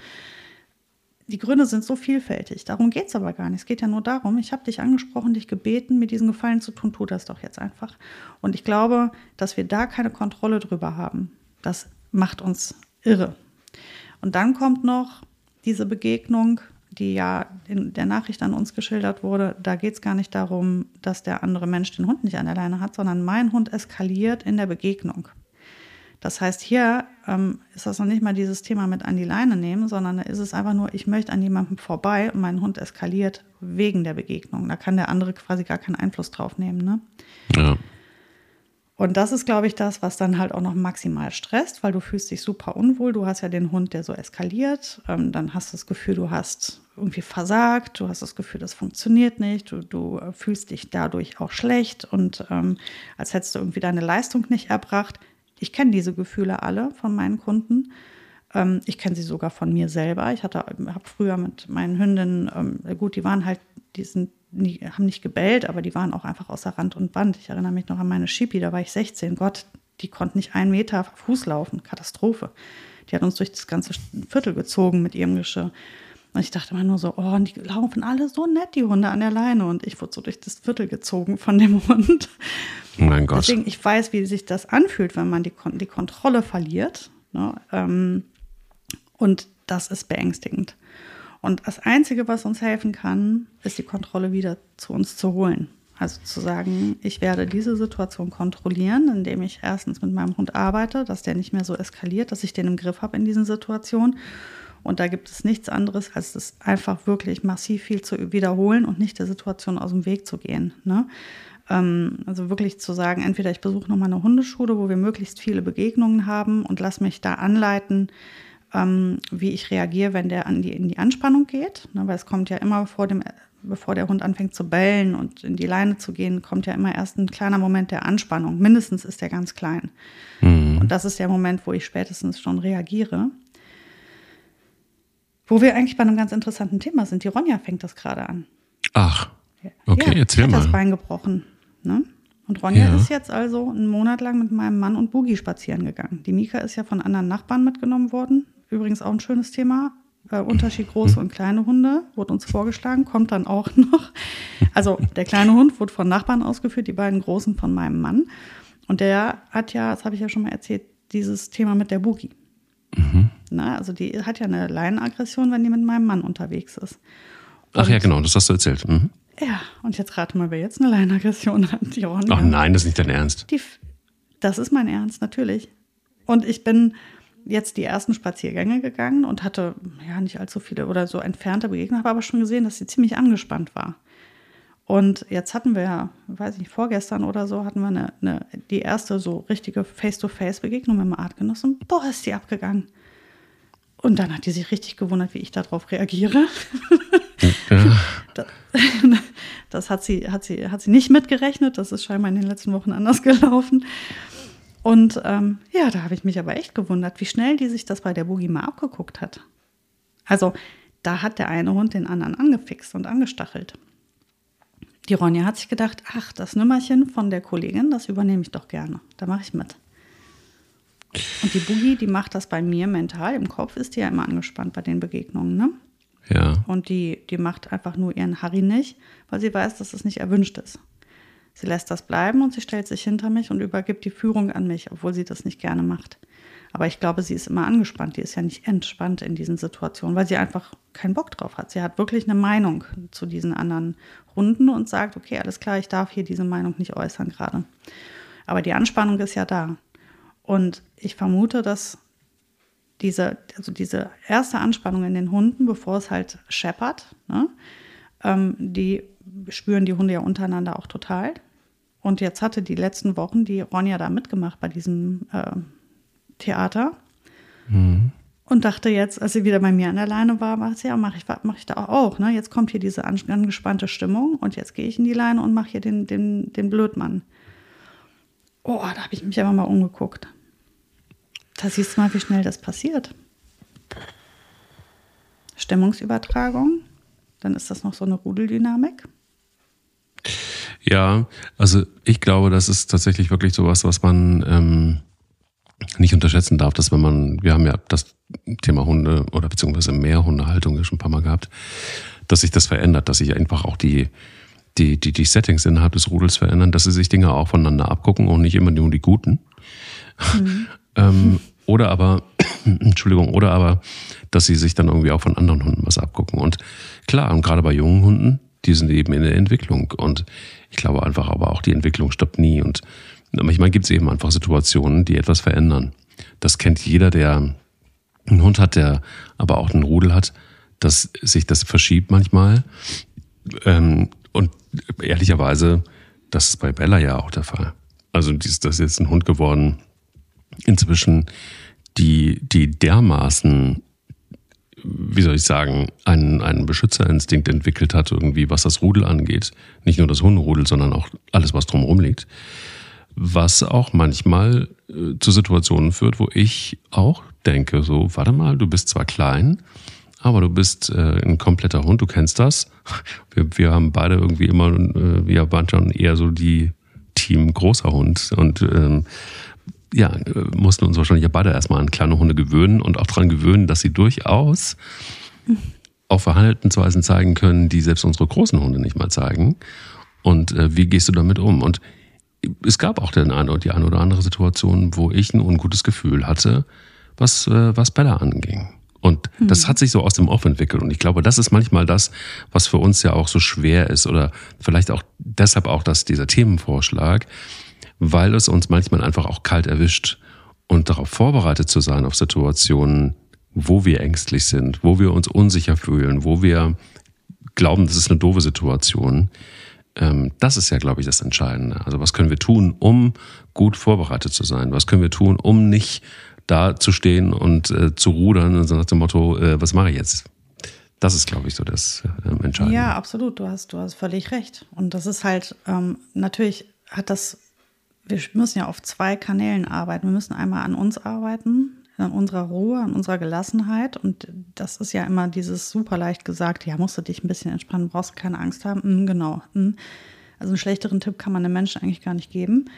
Die Gründe sind so vielfältig. Darum geht es aber gar nicht. Es geht ja nur darum, ich habe dich angesprochen, dich gebeten, mir diesen Gefallen zu tun, tu das doch jetzt einfach. Und ich glaube, dass wir da keine Kontrolle drüber haben. Das macht uns irre. Und dann kommt noch diese Begegnung, die ja in der Nachricht an uns geschildert wurde. Da geht es gar nicht darum, dass der andere Mensch den Hund nicht an der Leine hat, sondern mein Hund eskaliert in der Begegnung. Das heißt, hier ähm, ist das noch nicht mal dieses Thema mit an die Leine nehmen, sondern da ist es einfach nur, ich möchte an jemandem vorbei und mein Hund eskaliert wegen der Begegnung. Da kann der andere quasi gar keinen Einfluss drauf nehmen. Ne? Ja. Und das ist, glaube ich, das, was dann halt auch noch maximal stresst, weil du fühlst dich super unwohl. Du hast ja den Hund, der so eskaliert. Ähm, dann hast du das Gefühl, du hast irgendwie versagt. Du hast das Gefühl, das funktioniert nicht. Du, du äh, fühlst dich dadurch auch schlecht und ähm, als hättest du irgendwie deine Leistung nicht erbracht. Ich kenne diese Gefühle alle von meinen Kunden. Ähm, ich kenne sie sogar von mir selber. Ich hatte, habe früher mit meinen Hündinnen, ähm, gut, die waren halt, die sind die haben nicht gebellt, aber die waren auch einfach außer Rand und Band. Ich erinnere mich noch an meine Shipi, da war ich 16. Gott, die konnte nicht einen Meter Fuß laufen. Katastrophe. Die hat uns durch das ganze Viertel gezogen mit ihrem Geschirr. Und ich dachte immer nur so, oh, die laufen alle so nett, die Hunde an der Leine. Und ich wurde so durch das Viertel gezogen von dem Hund. Oh mein Gott. Deswegen, ich weiß, wie sich das anfühlt, wenn man die, die Kontrolle verliert. Ne? Ähm, und das ist beängstigend. Und das Einzige, was uns helfen kann, ist die Kontrolle wieder zu uns zu holen. Also zu sagen, ich werde diese Situation kontrollieren, indem ich erstens mit meinem Hund arbeite, dass der nicht mehr so eskaliert, dass ich den im Griff habe in diesen Situationen. Und da gibt es nichts anderes, als das einfach wirklich massiv viel zu wiederholen und nicht der Situation aus dem Weg zu gehen. Ne? Ähm, also wirklich zu sagen, entweder ich besuche nochmal eine Hundeschule, wo wir möglichst viele Begegnungen haben und lass mich da anleiten, ähm, wie ich reagiere, wenn der an die, in die Anspannung geht. Ne, weil es kommt ja immer vor dem, bevor der Hund anfängt zu bellen und in die Leine zu gehen, kommt ja immer erst ein kleiner Moment der Anspannung. Mindestens ist der ganz klein. Mhm. Und das ist der Moment, wo ich spätestens schon reagiere. Wo wir eigentlich bei einem ganz interessanten Thema sind. Die Ronja fängt das gerade an. Ach, okay, ja, erzähl hat mal. das Bein gebrochen. Ne? Und Ronja ja. ist jetzt also einen Monat lang mit meinem Mann und Boogie spazieren gegangen. Die Mika ist ja von anderen Nachbarn mitgenommen worden. Übrigens auch ein schönes Thema. Äh, Unterschied große und kleine Hunde wurde uns vorgeschlagen, kommt dann auch noch. Also der kleine Hund wurde von Nachbarn ausgeführt, die beiden großen von meinem Mann. Und der hat ja, das habe ich ja schon mal erzählt, dieses Thema mit der Boogie. Na, also die hat ja eine Leinenaggression, wenn die mit meinem Mann unterwegs ist. Und Ach ja, genau, das hast du erzählt. Mhm. Ja, und jetzt rate mal, wer jetzt eine Leinenaggression hat. Die Ronja. Ach nein, das ist nicht dein Ernst. Die, das ist mein Ernst, natürlich. Und ich bin jetzt die ersten Spaziergänge gegangen und hatte ja nicht allzu viele oder so entfernte Begegnungen, habe aber schon gesehen, dass sie ziemlich angespannt war. Und jetzt hatten wir ja, weiß ich nicht, vorgestern oder so, hatten wir eine, eine die erste so richtige Face-to-Face-Begegnung mit dem Artgenossen. Boah, ist die abgegangen. Und dann hat die sich richtig gewundert, wie ich darauf reagiere. Ja. Das, das, hat, sie, hat, sie, hat sie nicht mitgerechnet. Das ist scheinbar in den letzten Wochen anders gelaufen. Und ähm, ja, da habe ich mich aber echt gewundert, wie schnell die sich das bei der Boogie mal abgeguckt hat. Also da hat der eine Hund den anderen angefixt und angestachelt. Die Ronja hat sich gedacht, ach, das Nümmerchen von der Kollegin, das übernehme ich doch gerne. Da mache ich mit. Und die Boogie, die macht das bei mir mental. Im Kopf ist die ja immer angespannt bei den Begegnungen, ne? Ja. Und die, die macht einfach nur ihren Harry nicht, weil sie weiß, dass es nicht erwünscht ist. Sie lässt das bleiben und sie stellt sich hinter mich und übergibt die Führung an mich, obwohl sie das nicht gerne macht. Aber ich glaube, sie ist immer angespannt. Die ist ja nicht entspannt in diesen Situationen, weil sie einfach keinen Bock drauf hat. Sie hat wirklich eine Meinung zu diesen anderen Runden und sagt, okay, alles klar, ich darf hier diese Meinung nicht äußern gerade. Aber die Anspannung ist ja da. Und ich vermute, dass diese, also diese erste Anspannung in den Hunden, bevor es halt scheppert, ne, ähm, die spüren die Hunde ja untereinander auch total. Und jetzt hatte die letzten Wochen die Ronja da mitgemacht bei diesem äh, Theater. Mhm. Und dachte jetzt, als sie wieder bei mir an der Leine war, macht sie, ja, mache ich, mach ich da auch. Ne? Jetzt kommt hier diese angespannte Stimmung und jetzt gehe ich in die Leine und mache hier den, den, den Blödmann. Oh, da habe ich mich aber mal umgeguckt. Da siehst du mal, wie schnell das passiert. Stimmungsübertragung, dann ist das noch so eine Rudeldynamik. Ja, also ich glaube, das ist tatsächlich wirklich sowas, was man ähm, nicht unterschätzen darf, dass wenn man, wir haben ja das Thema Hunde oder beziehungsweise Mehrhundehaltung schon ein paar Mal gehabt, dass sich das verändert, dass sich einfach auch die, die, die, die Settings innerhalb des Rudels verändern, dass sie sich Dinge auch voneinander abgucken und nicht immer nur die guten. Mhm. Ähm, oder aber, Entschuldigung, oder aber, dass sie sich dann irgendwie auch von anderen Hunden was abgucken. Und klar, und gerade bei jungen Hunden, die sind eben in der Entwicklung. Und ich glaube einfach aber auch, die Entwicklung stoppt nie. Und manchmal gibt es eben einfach Situationen, die etwas verändern. Das kennt jeder, der einen Hund hat, der aber auch einen Rudel hat, dass sich das verschiebt manchmal. Ähm, und ehrlicherweise, das ist bei Bella ja auch der Fall. Also das ist jetzt ein Hund geworden, inzwischen, die, die dermaßen, wie soll ich sagen, einen, einen Beschützerinstinkt entwickelt hat, irgendwie, was das Rudel angeht. Nicht nur das Hunderudel, sondern auch alles, was drumherum liegt was auch manchmal äh, zu Situationen führt, wo ich auch denke, so, warte mal, du bist zwar klein, aber du bist äh, ein kompletter Hund, du kennst das. Wir, wir haben beide irgendwie immer, äh, wir waren schon eher so die Team großer Hund und ähm, ja, äh, mussten uns wahrscheinlich ja beide erstmal an kleine Hunde gewöhnen und auch daran gewöhnen, dass sie durchaus auch Verhaltensweisen zeigen können, die selbst unsere großen Hunde nicht mal zeigen. Und äh, wie gehst du damit um? Und es gab auch den eine, die eine oder andere Situation, wo ich ein ungutes Gefühl hatte, was, äh, was Bella anging. Und hm. das hat sich so aus dem Off entwickelt. Und ich glaube, das ist manchmal das, was für uns ja auch so schwer ist. Oder vielleicht auch deshalb auch dass dieser Themenvorschlag, weil es uns manchmal einfach auch kalt erwischt. Und darauf vorbereitet zu sein auf Situationen, wo wir ängstlich sind, wo wir uns unsicher fühlen, wo wir glauben, das ist eine doofe Situation, ähm, das ist ja, glaube ich, das Entscheidende. Also was können wir tun, um gut vorbereitet zu sein? Was können wir tun, um nicht da zu stehen und äh, zu rudern und so nach dem Motto, äh, was mache ich jetzt? Das ist, glaube ich, so das äh, Entscheidende. Ja, absolut. Du hast, du hast völlig recht. Und das ist halt, ähm, natürlich hat das, wir müssen ja auf zwei Kanälen arbeiten. Wir müssen einmal an uns arbeiten, an unserer Ruhe, an unserer Gelassenheit. Und das ist ja immer dieses super leicht gesagt, ja, musst du dich ein bisschen entspannen, brauchst keine Angst haben. Mhm, genau. Mhm. Also einen schlechteren Tipp kann man den Menschen eigentlich gar nicht geben,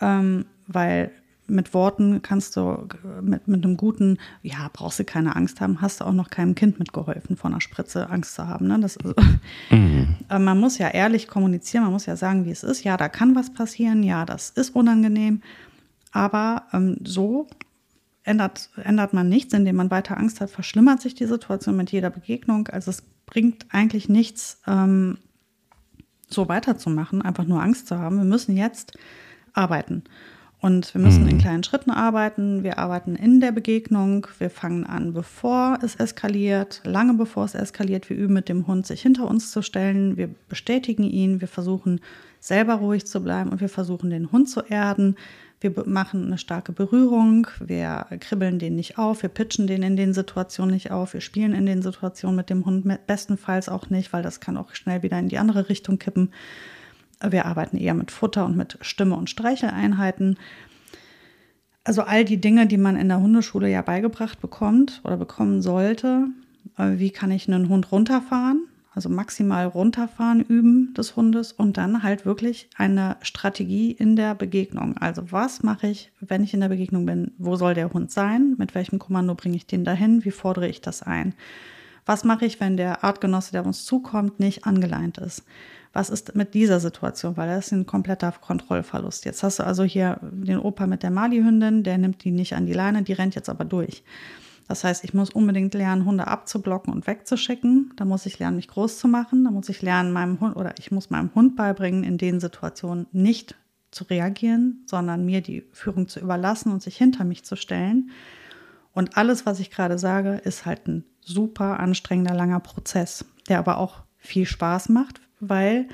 ähm, weil mit Worten kannst du, mit, mit einem guten, ja, brauchst du keine Angst haben, hast du auch noch keinem Kind mitgeholfen, vor einer Spritze Angst zu haben. Ne? Das ist, mhm. man muss ja ehrlich kommunizieren, man muss ja sagen, wie es ist. Ja, da kann was passieren, ja, das ist unangenehm. Aber ähm, so ändert, ändert man nichts, indem man weiter Angst hat, verschlimmert sich die Situation mit jeder Begegnung. Also es bringt eigentlich nichts, ähm, so weiterzumachen, einfach nur Angst zu haben. Wir müssen jetzt arbeiten. Und wir müssen mhm. in kleinen Schritten arbeiten. Wir arbeiten in der Begegnung. Wir fangen an, bevor es eskaliert, lange bevor es eskaliert. Wir üben mit dem Hund, sich hinter uns zu stellen. Wir bestätigen ihn. Wir versuchen selber ruhig zu bleiben und wir versuchen den Hund zu erden. Wir machen eine starke Berührung, wir kribbeln den nicht auf, wir pitchen den in den Situationen nicht auf, wir spielen in den Situationen mit dem Hund bestenfalls auch nicht, weil das kann auch schnell wieder in die andere Richtung kippen. Wir arbeiten eher mit Futter und mit Stimme- und Streicheleinheiten. Also all die Dinge, die man in der Hundeschule ja beigebracht bekommt oder bekommen sollte, Äh, wie kann ich einen Hund runterfahren? Also maximal runterfahren üben des Hundes und dann halt wirklich eine Strategie in der Begegnung. Also was mache ich, wenn ich in der Begegnung bin? Wo soll der Hund sein? Mit welchem Kommando bringe ich den dahin? Wie fordere ich das ein? Was mache ich, wenn der Artgenosse, der uns zukommt, nicht angeleint ist? Was ist mit dieser Situation? Weil das ist ein kompletter Kontrollverlust. Jetzt hast du also hier den Opa mit der Mali-Hündin, der nimmt die nicht an die Leine, die rennt jetzt aber durch. Das heißt, ich muss unbedingt lernen, Hunde abzublocken und wegzuschicken. Da muss ich lernen, mich groß zu machen. Da muss ich lernen, meinem Hund oder ich muss meinem Hund beibringen, in den Situationen nicht zu reagieren, sondern mir die Führung zu überlassen und sich hinter mich zu stellen. Und alles, was ich gerade sage, ist halt ein super anstrengender, langer Prozess, der aber auch viel Spaß macht, weil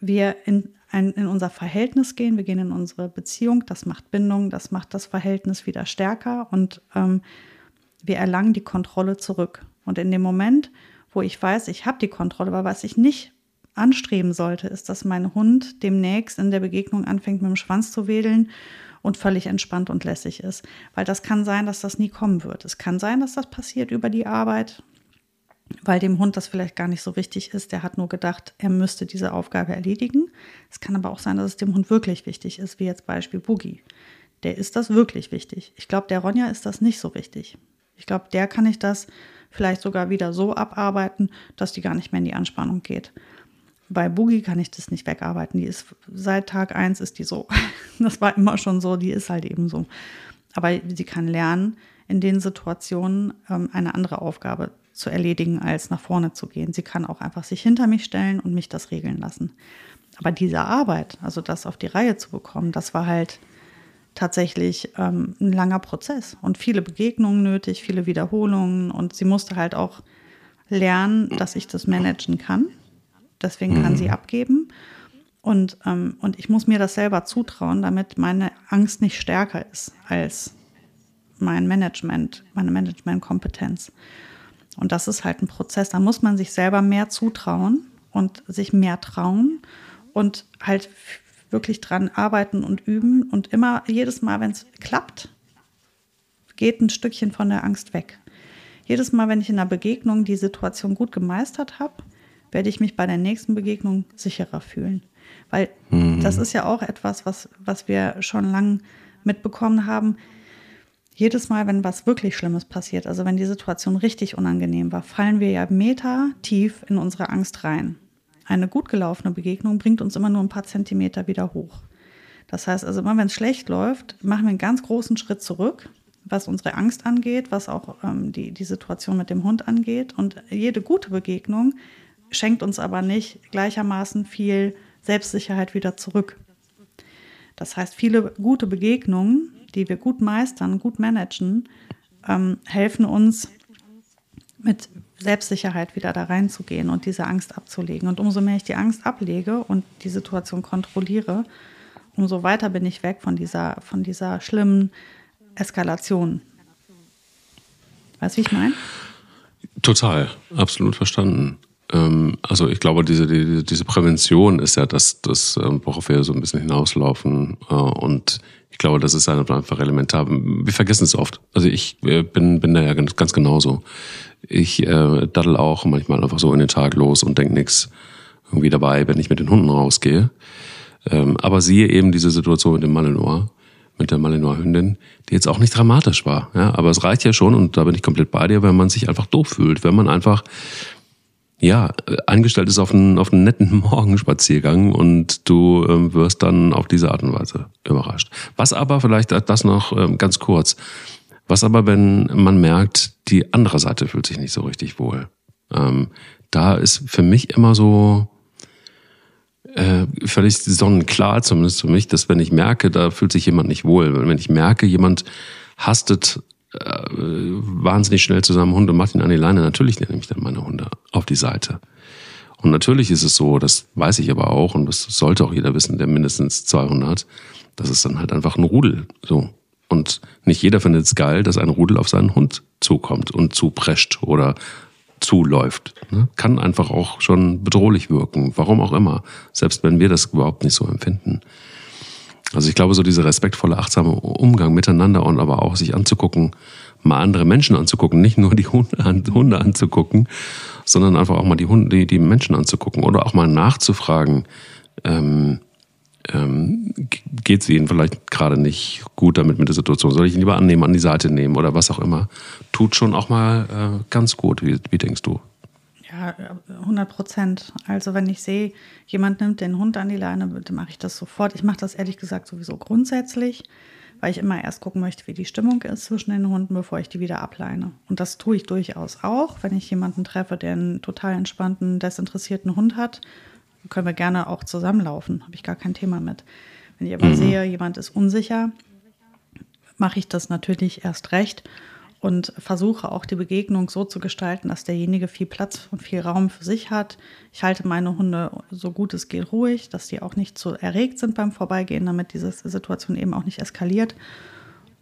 wir in, ein, in unser Verhältnis gehen, wir gehen in unsere Beziehung, das macht Bindung, das macht das Verhältnis wieder stärker und ähm, wir erlangen die Kontrolle zurück. Und in dem Moment, wo ich weiß, ich habe die Kontrolle, aber was ich nicht anstreben sollte, ist, dass mein Hund demnächst in der Begegnung anfängt, mit dem Schwanz zu wedeln und völlig entspannt und lässig ist. Weil das kann sein, dass das nie kommen wird. Es kann sein, dass das passiert über die Arbeit, weil dem Hund das vielleicht gar nicht so wichtig ist. Der hat nur gedacht, er müsste diese Aufgabe erledigen. Es kann aber auch sein, dass es dem Hund wirklich wichtig ist, wie jetzt Beispiel Boogie. Der ist das wirklich wichtig. Ich glaube, der Ronja ist das nicht so wichtig. Ich glaube, der kann ich das vielleicht sogar wieder so abarbeiten, dass die gar nicht mehr in die Anspannung geht. Bei Boogie kann ich das nicht wegarbeiten. Die ist seit Tag 1 ist die so. Das war immer schon so, die ist halt eben so. Aber sie kann lernen, in den Situationen ähm, eine andere Aufgabe zu erledigen, als nach vorne zu gehen. Sie kann auch einfach sich hinter mich stellen und mich das regeln lassen. Aber diese Arbeit, also das auf die Reihe zu bekommen, das war halt tatsächlich ähm, ein langer Prozess und viele Begegnungen nötig, viele Wiederholungen und sie musste halt auch lernen, dass ich das managen kann. Deswegen kann mhm. sie abgeben. Und, ähm, und ich muss mir das selber zutrauen, damit meine Angst nicht stärker ist als mein Management, meine Managementkompetenz. Und das ist halt ein Prozess. Da muss man sich selber mehr zutrauen und sich mehr trauen und halt wirklich dran arbeiten und üben und immer jedes Mal, wenn es klappt, geht ein Stückchen von der Angst weg. Jedes Mal, wenn ich in einer Begegnung die Situation gut gemeistert habe, werde ich mich bei der nächsten Begegnung sicherer fühlen. Weil mhm. das ist ja auch etwas, was, was wir schon lange mitbekommen haben. Jedes Mal, wenn was wirklich Schlimmes passiert, also wenn die Situation richtig unangenehm war, fallen wir ja Meter tief in unsere Angst rein eine gut gelaufene Begegnung bringt uns immer nur ein paar Zentimeter wieder hoch. Das heißt also, immer wenn es schlecht läuft, machen wir einen ganz großen Schritt zurück, was unsere Angst angeht, was auch ähm, die, die Situation mit dem Hund angeht. Und jede gute Begegnung schenkt uns aber nicht gleichermaßen viel Selbstsicherheit wieder zurück. Das heißt, viele gute Begegnungen, die wir gut meistern, gut managen, ähm, helfen uns mit Selbstsicherheit wieder da reinzugehen und diese Angst abzulegen. Und umso mehr ich die Angst ablege und die Situation kontrolliere, umso weiter bin ich weg von dieser, von dieser schlimmen Eskalation. Weißt du, wie ich meine? Total, absolut verstanden. Ähm, also ich glaube, diese, die, diese Prävention ist ja das, das, worauf wir so ein bisschen hinauslaufen. Äh, und ich glaube, das ist einfach elementar. Wir vergessen es oft. Also ich äh, bin, bin da ja ganz, ganz genauso. Ich äh, daddel auch manchmal einfach so in den Tag los und denk nix irgendwie dabei, wenn ich mit den Hunden rausgehe. Ähm, aber siehe eben diese Situation mit dem Malinois, mit der Malinois-Hündin, die jetzt auch nicht dramatisch war. Ja, aber es reicht ja schon, und da bin ich komplett bei dir, wenn man sich einfach doof fühlt, wenn man einfach ja, angestellt ist auf einen, auf einen netten Morgenspaziergang und du ähm, wirst dann auf diese Art und Weise überrascht. Was aber, vielleicht das noch ähm, ganz kurz, was aber, wenn man merkt, die andere Seite fühlt sich nicht so richtig wohl. Ähm, da ist für mich immer so äh, völlig sonnenklar, zumindest für mich, dass wenn ich merke, da fühlt sich jemand nicht wohl, wenn ich merke, jemand hastet äh, wahnsinnig schnell zusammen Hunde macht ihn an die Leine. Natürlich nehme ich dann meine Hunde auf die Seite. Und natürlich ist es so, das weiß ich aber auch und das sollte auch jeder wissen, der mindestens 200, das ist dann halt einfach ein Rudel. So. Und nicht jeder findet es geil, dass ein Rudel auf seinen Hund zukommt und zuprescht oder zuläuft. Ne? Kann einfach auch schon bedrohlich wirken, warum auch immer, selbst wenn wir das überhaupt nicht so empfinden. Also ich glaube, so dieser respektvolle, achtsame Umgang miteinander und aber auch sich anzugucken, mal andere Menschen anzugucken, nicht nur die Hunde, anzugucken, sondern einfach auch mal die Hunde, die, die Menschen anzugucken oder auch mal nachzufragen, ähm, ähm, geht es Ihnen vielleicht gerade nicht gut damit mit der Situation? Soll ich ihn lieber annehmen, an die Seite nehmen oder was auch immer? Tut schon auch mal äh, ganz gut. Wie, wie denkst du? Ja, 100 Prozent. Also wenn ich sehe, jemand nimmt den Hund an die Leine, dann mache ich das sofort. Ich mache das ehrlich gesagt sowieso grundsätzlich, weil ich immer erst gucken möchte, wie die Stimmung ist zwischen den Hunden, bevor ich die wieder ableine. Und das tue ich durchaus auch, wenn ich jemanden treffe, der einen total entspannten, desinteressierten Hund hat. Können wir gerne auch zusammenlaufen, habe ich gar kein Thema mit. Wenn ich aber mhm. sehe, jemand ist unsicher, mache ich das natürlich erst recht und versuche auch die Begegnung so zu gestalten, dass derjenige viel Platz und viel Raum für sich hat. Ich halte meine Hunde so gut es geht ruhig, dass die auch nicht zu erregt sind beim Vorbeigehen, damit diese Situation eben auch nicht eskaliert.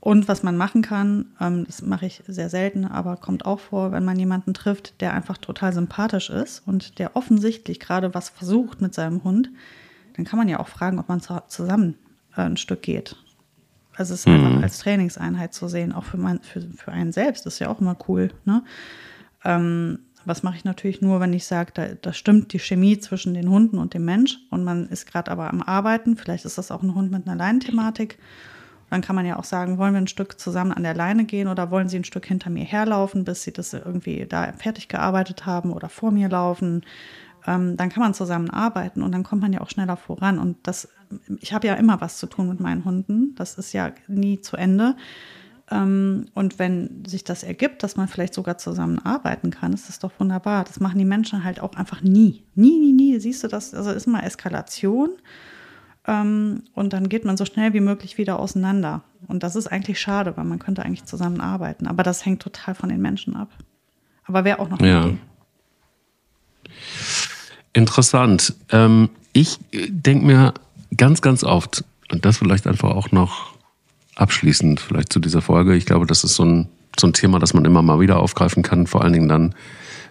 Und was man machen kann, ähm, das mache ich sehr selten, aber kommt auch vor, wenn man jemanden trifft, der einfach total sympathisch ist und der offensichtlich gerade was versucht mit seinem Hund, dann kann man ja auch fragen, ob man zusammen äh, ein Stück geht. Also es ist mhm. einfach als Trainingseinheit zu sehen, auch für, mein, für, für einen selbst, das ist ja auch immer cool. Ne? Ähm, was mache ich natürlich nur, wenn ich sage, da, da stimmt die Chemie zwischen den Hunden und dem Mensch und man ist gerade aber am Arbeiten, vielleicht ist das auch ein Hund mit einer Leinenthematik. Dann kann man ja auch sagen, wollen wir ein Stück zusammen an der Leine gehen oder wollen sie ein Stück hinter mir herlaufen, bis sie das irgendwie da fertig gearbeitet haben oder vor mir laufen ähm, dann kann man zusammen arbeiten und dann kommt man ja auch schneller voran. Und das, ich habe ja immer was zu tun mit meinen Hunden. Das ist ja nie zu Ende. Ähm, und wenn sich das ergibt, dass man vielleicht sogar zusammen arbeiten kann, ist das doch wunderbar. Das machen die Menschen halt auch einfach nie. Nie, nie, nie. Siehst du das? Also ist mal Eskalation. Ähm, und dann geht man so schnell wie möglich wieder auseinander. Und das ist eigentlich schade, weil man könnte eigentlich zusammen arbeiten. Aber das hängt total von den Menschen ab. Aber wäre auch noch eine ja. Idee. Interessant. Ähm, ich denke mir ganz, ganz oft, und das vielleicht einfach auch noch abschließend vielleicht zu dieser Folge, ich glaube, das ist so ein, so ein Thema, das man immer mal wieder aufgreifen kann, vor allen Dingen dann,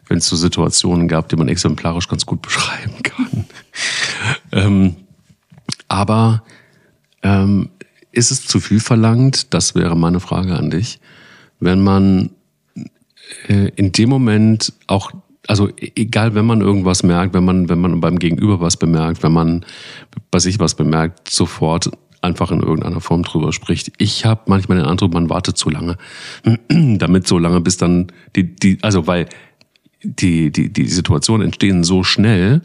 wenn es so Situationen gab, die man exemplarisch ganz gut beschreiben kann. ähm, aber ähm, ist es zu viel verlangt, das wäre meine Frage an dich, wenn man äh, in dem Moment auch also e-, egal, wenn man irgendwas merkt, wenn man, wenn man beim Gegenüber was bemerkt, wenn man bei sich was bemerkt, sofort einfach in irgendeiner Form drüber spricht. Ich habe manchmal den Eindruck, man wartet zu lange, damit so lange, bis dann die, die, also weil die, die, die Situationen entstehen so schnell.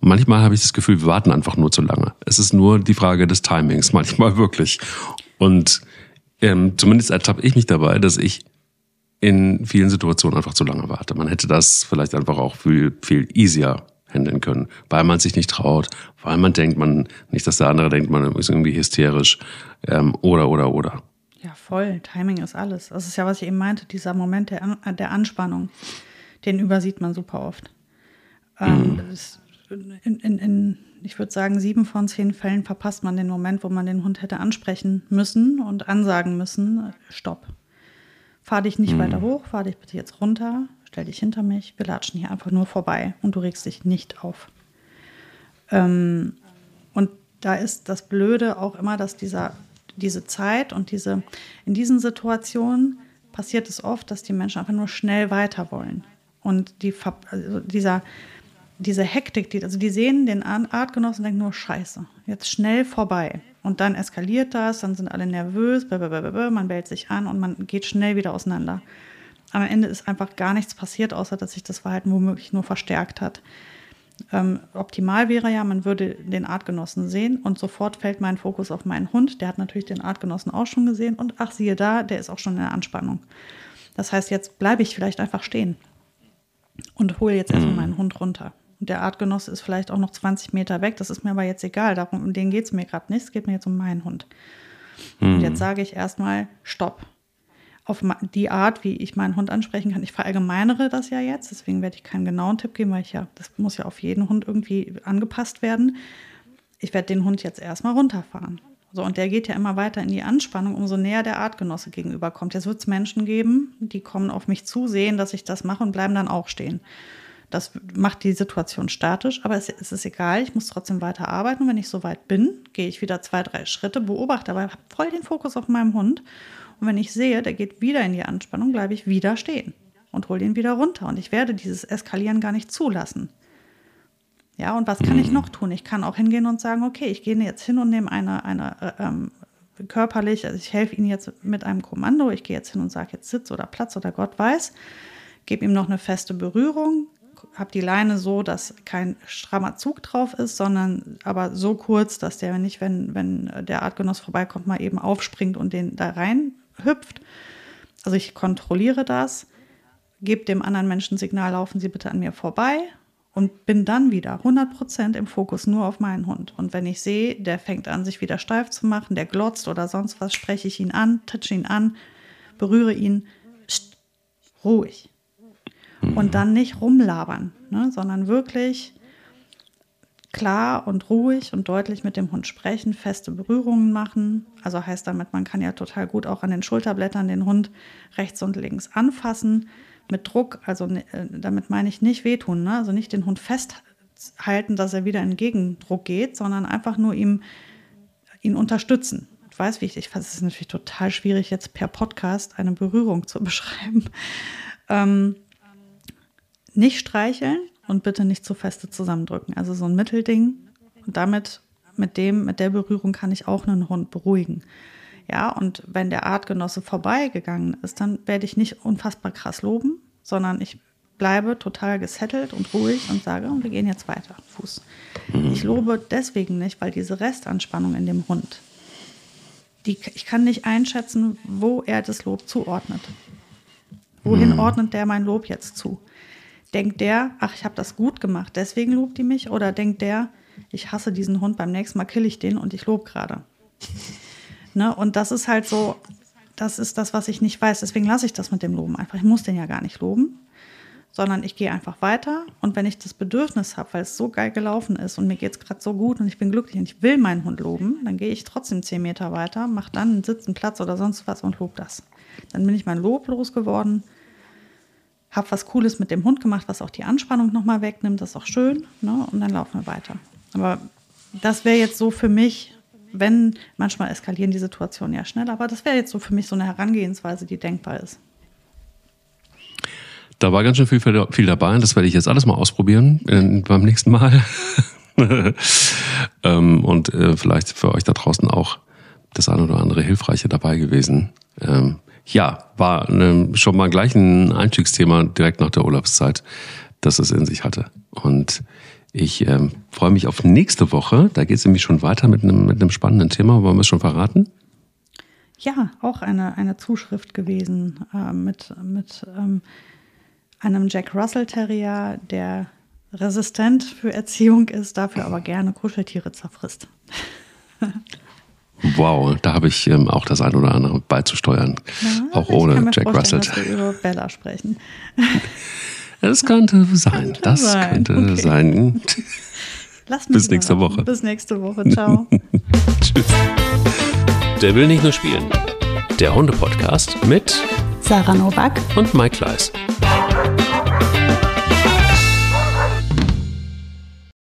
Manchmal habe ich das Gefühl, wir warten einfach nur zu lange. Es ist nur die Frage des Timings, manchmal wirklich. Und ähm, zumindest ertappe ich mich dabei, dass ich in vielen Situationen einfach zu lange warte. Man hätte das vielleicht einfach auch viel, viel easier handeln können, weil man sich nicht traut, weil man denkt, man nicht, dass der andere denkt, man ist irgendwie hysterisch ähm, oder oder oder. Ja, voll. Timing ist alles. Das ist ja, was ich eben meinte, dieser Moment der, der Anspannung, den übersieht man super oft. Ähm, mhm. in, in, in, ich würde sagen, sieben von zehn Fällen verpasst man den Moment, wo man den Hund hätte ansprechen müssen und ansagen müssen, stopp. Fahr dich nicht mhm. weiter hoch, fahr dich bitte jetzt runter, stell dich hinter mich, wir latschen hier einfach nur vorbei und du regst dich nicht auf. Ähm, und da ist das Blöde auch immer, dass dieser, diese Zeit und diese, in diesen Situationen passiert es oft, dass die Menschen einfach nur schnell weiter wollen. Und die, also dieser, diese Hektik, die, also die sehen den Artgenossen und denken nur, scheiße, jetzt schnell vorbei. Und dann eskaliert das, dann sind alle nervös, man bellt sich an und man geht schnell wieder auseinander. Am Ende ist einfach gar nichts passiert, außer dass sich das Verhalten womöglich nur verstärkt hat. Ähm, optimal wäre ja, man würde den Artgenossen sehen und sofort fällt mein Fokus auf meinen Hund. Der hat natürlich den Artgenossen auch schon gesehen und ach, siehe da, der ist auch schon in der Anspannung. Das heißt, jetzt bleibe ich vielleicht einfach stehen und hole jetzt erstmal mhm. meinen Hund runter. Und der Artgenosse ist vielleicht auch noch 20 Meter weg. Das ist mir aber jetzt egal. Darum, um den geht es mir gerade nicht. Es geht mir jetzt um meinen Hund. Mhm. Und jetzt sage ich erstmal Stopp. Auf die Art, wie ich meinen Hund ansprechen kann. Ich verallgemeinere das ja jetzt. Deswegen werde ich keinen genauen Tipp geben, weil ich ja, das muss ja auf jeden Hund irgendwie angepasst werden. Ich werde den Hund jetzt erstmal runterfahren. So, und der geht ja immer weiter in die Anspannung, umso näher der Artgenosse gegenüberkommt. Jetzt wird es Menschen geben, die kommen auf mich zu, sehen, dass ich das mache und bleiben dann auch stehen. Das macht die Situation statisch, aber es, es ist egal, ich muss trotzdem weiter arbeiten. Und wenn ich so weit bin, gehe ich wieder zwei, drei Schritte, beobachte, aber habe voll den Fokus auf meinem Hund Und wenn ich sehe, der geht wieder in die Anspannung, bleibe ich wieder stehen und hole ihn wieder runter. Und ich werde dieses Eskalieren gar nicht zulassen. Ja, und was kann ich mhm. noch tun? Ich kann auch hingehen und sagen, okay, ich gehe jetzt hin und nehme eine, eine äh, ähm, körperlich, also ich helfe Ihnen jetzt mit einem Kommando, ich gehe jetzt hin und sage jetzt Sitz oder Platz oder Gott weiß, gebe ihm noch eine feste Berührung, habe die Leine so, dass kein strammer Zug drauf ist, sondern aber so kurz, dass der nicht, wenn, wenn der Artgenoss vorbeikommt, mal eben aufspringt und den da rein hüpft. Also ich kontrolliere das, gebe dem anderen Menschen Signal, laufen Sie bitte an mir vorbei und bin dann wieder 100% im Fokus nur auf meinen Hund. Und wenn ich sehe, der fängt an, sich wieder steif zu machen, der glotzt oder sonst was, spreche ich ihn an, touch ihn an, berühre ihn, Psst, ruhig. Und mhm. dann nicht rumlabern, ne, sondern wirklich klar und ruhig und deutlich mit dem Hund sprechen, feste Berührungen machen. Also heißt damit, man kann ja total gut auch an den Schulterblättern den Hund rechts und links anfassen mit Druck, also äh, damit meine ich nicht wehtun, ne? also nicht den Hund festhalten, dass er wieder in Gegendruck geht, sondern einfach nur ihm, ihn unterstützen. Ich weiß, wie ich, ich fand es ist natürlich total schwierig, jetzt per Podcast eine Berührung zu beschreiben. Ähm, nicht streicheln und bitte nicht zu feste zusammendrücken. Also so ein Mittelding. Und damit, mit dem, mit der Berührung kann ich auch einen Hund beruhigen. Ja, und wenn der Artgenosse vorbeigegangen ist, dann werde ich nicht unfassbar krass loben, sondern ich bleibe total gesettelt und ruhig und sage, wir gehen jetzt weiter, Fuß. Mhm. Ich lobe deswegen nicht, weil diese Restanspannung in dem Hund, die, ich kann nicht einschätzen, wo er das Lob zuordnet. Wohin mhm. ordnet der mein Lob jetzt zu? Denkt der, ach, ich habe das gut gemacht, deswegen lobt die mich? Oder denkt der, ich hasse diesen Hund, beim nächsten Mal kill ich den und ich lobe gerade? Ne? Und das ist halt so, das ist das, was ich nicht weiß. Deswegen lasse ich das mit dem Loben einfach. Ich muss den ja gar nicht loben, sondern ich gehe einfach weiter. Und wenn ich das Bedürfnis habe, weil es so geil gelaufen ist und mir geht es gerade so gut und ich bin glücklich und ich will meinen Hund loben, dann gehe ich trotzdem zehn Meter weiter, mache dann einen Sitz, einen Platz oder sonst was und lobe das. Dann bin ich mein Lob losgeworden, habe was Cooles mit dem Hund gemacht, was auch die Anspannung nochmal wegnimmt. Das ist auch schön. Ne? Und dann laufen wir weiter. Aber das wäre jetzt so für mich wenn, manchmal eskalieren die Situationen ja schnell, aber das wäre jetzt so für mich so eine Herangehensweise, die denkbar ist. Da war ganz schön viel, viel dabei und das werde ich jetzt alles mal ausprobieren äh, beim nächsten Mal. ähm, und äh, vielleicht für euch da draußen auch das eine oder andere Hilfreiche dabei gewesen. Ähm, ja, war ne, schon mal gleich ein Einstiegsthema direkt nach der Urlaubszeit, das es in sich hatte. Und ich ähm, freue mich auf nächste Woche. Da geht es nämlich schon weiter mit einem, mit spannenden Thema. Wollen wir es schon verraten? Ja, auch eine, eine Zuschrift gewesen äh, mit, mit ähm, einem Jack Russell Terrier, der resistent für Erziehung ist, dafür aber gerne Kuscheltiere zerfrisst. Wow, da habe ich ähm, auch das ein oder andere beizusteuern. Ja, auch ohne Jack Russell. Dass wir über Bella sprechen. Es könnte sein. Könnte das sein. könnte okay. sein. Bis nächste Woche. Bis nächste Woche. Ciao. Tschüss. Der will nicht nur spielen. Der Hunde-Podcast mit Sarah Novak und Mike Kleiss.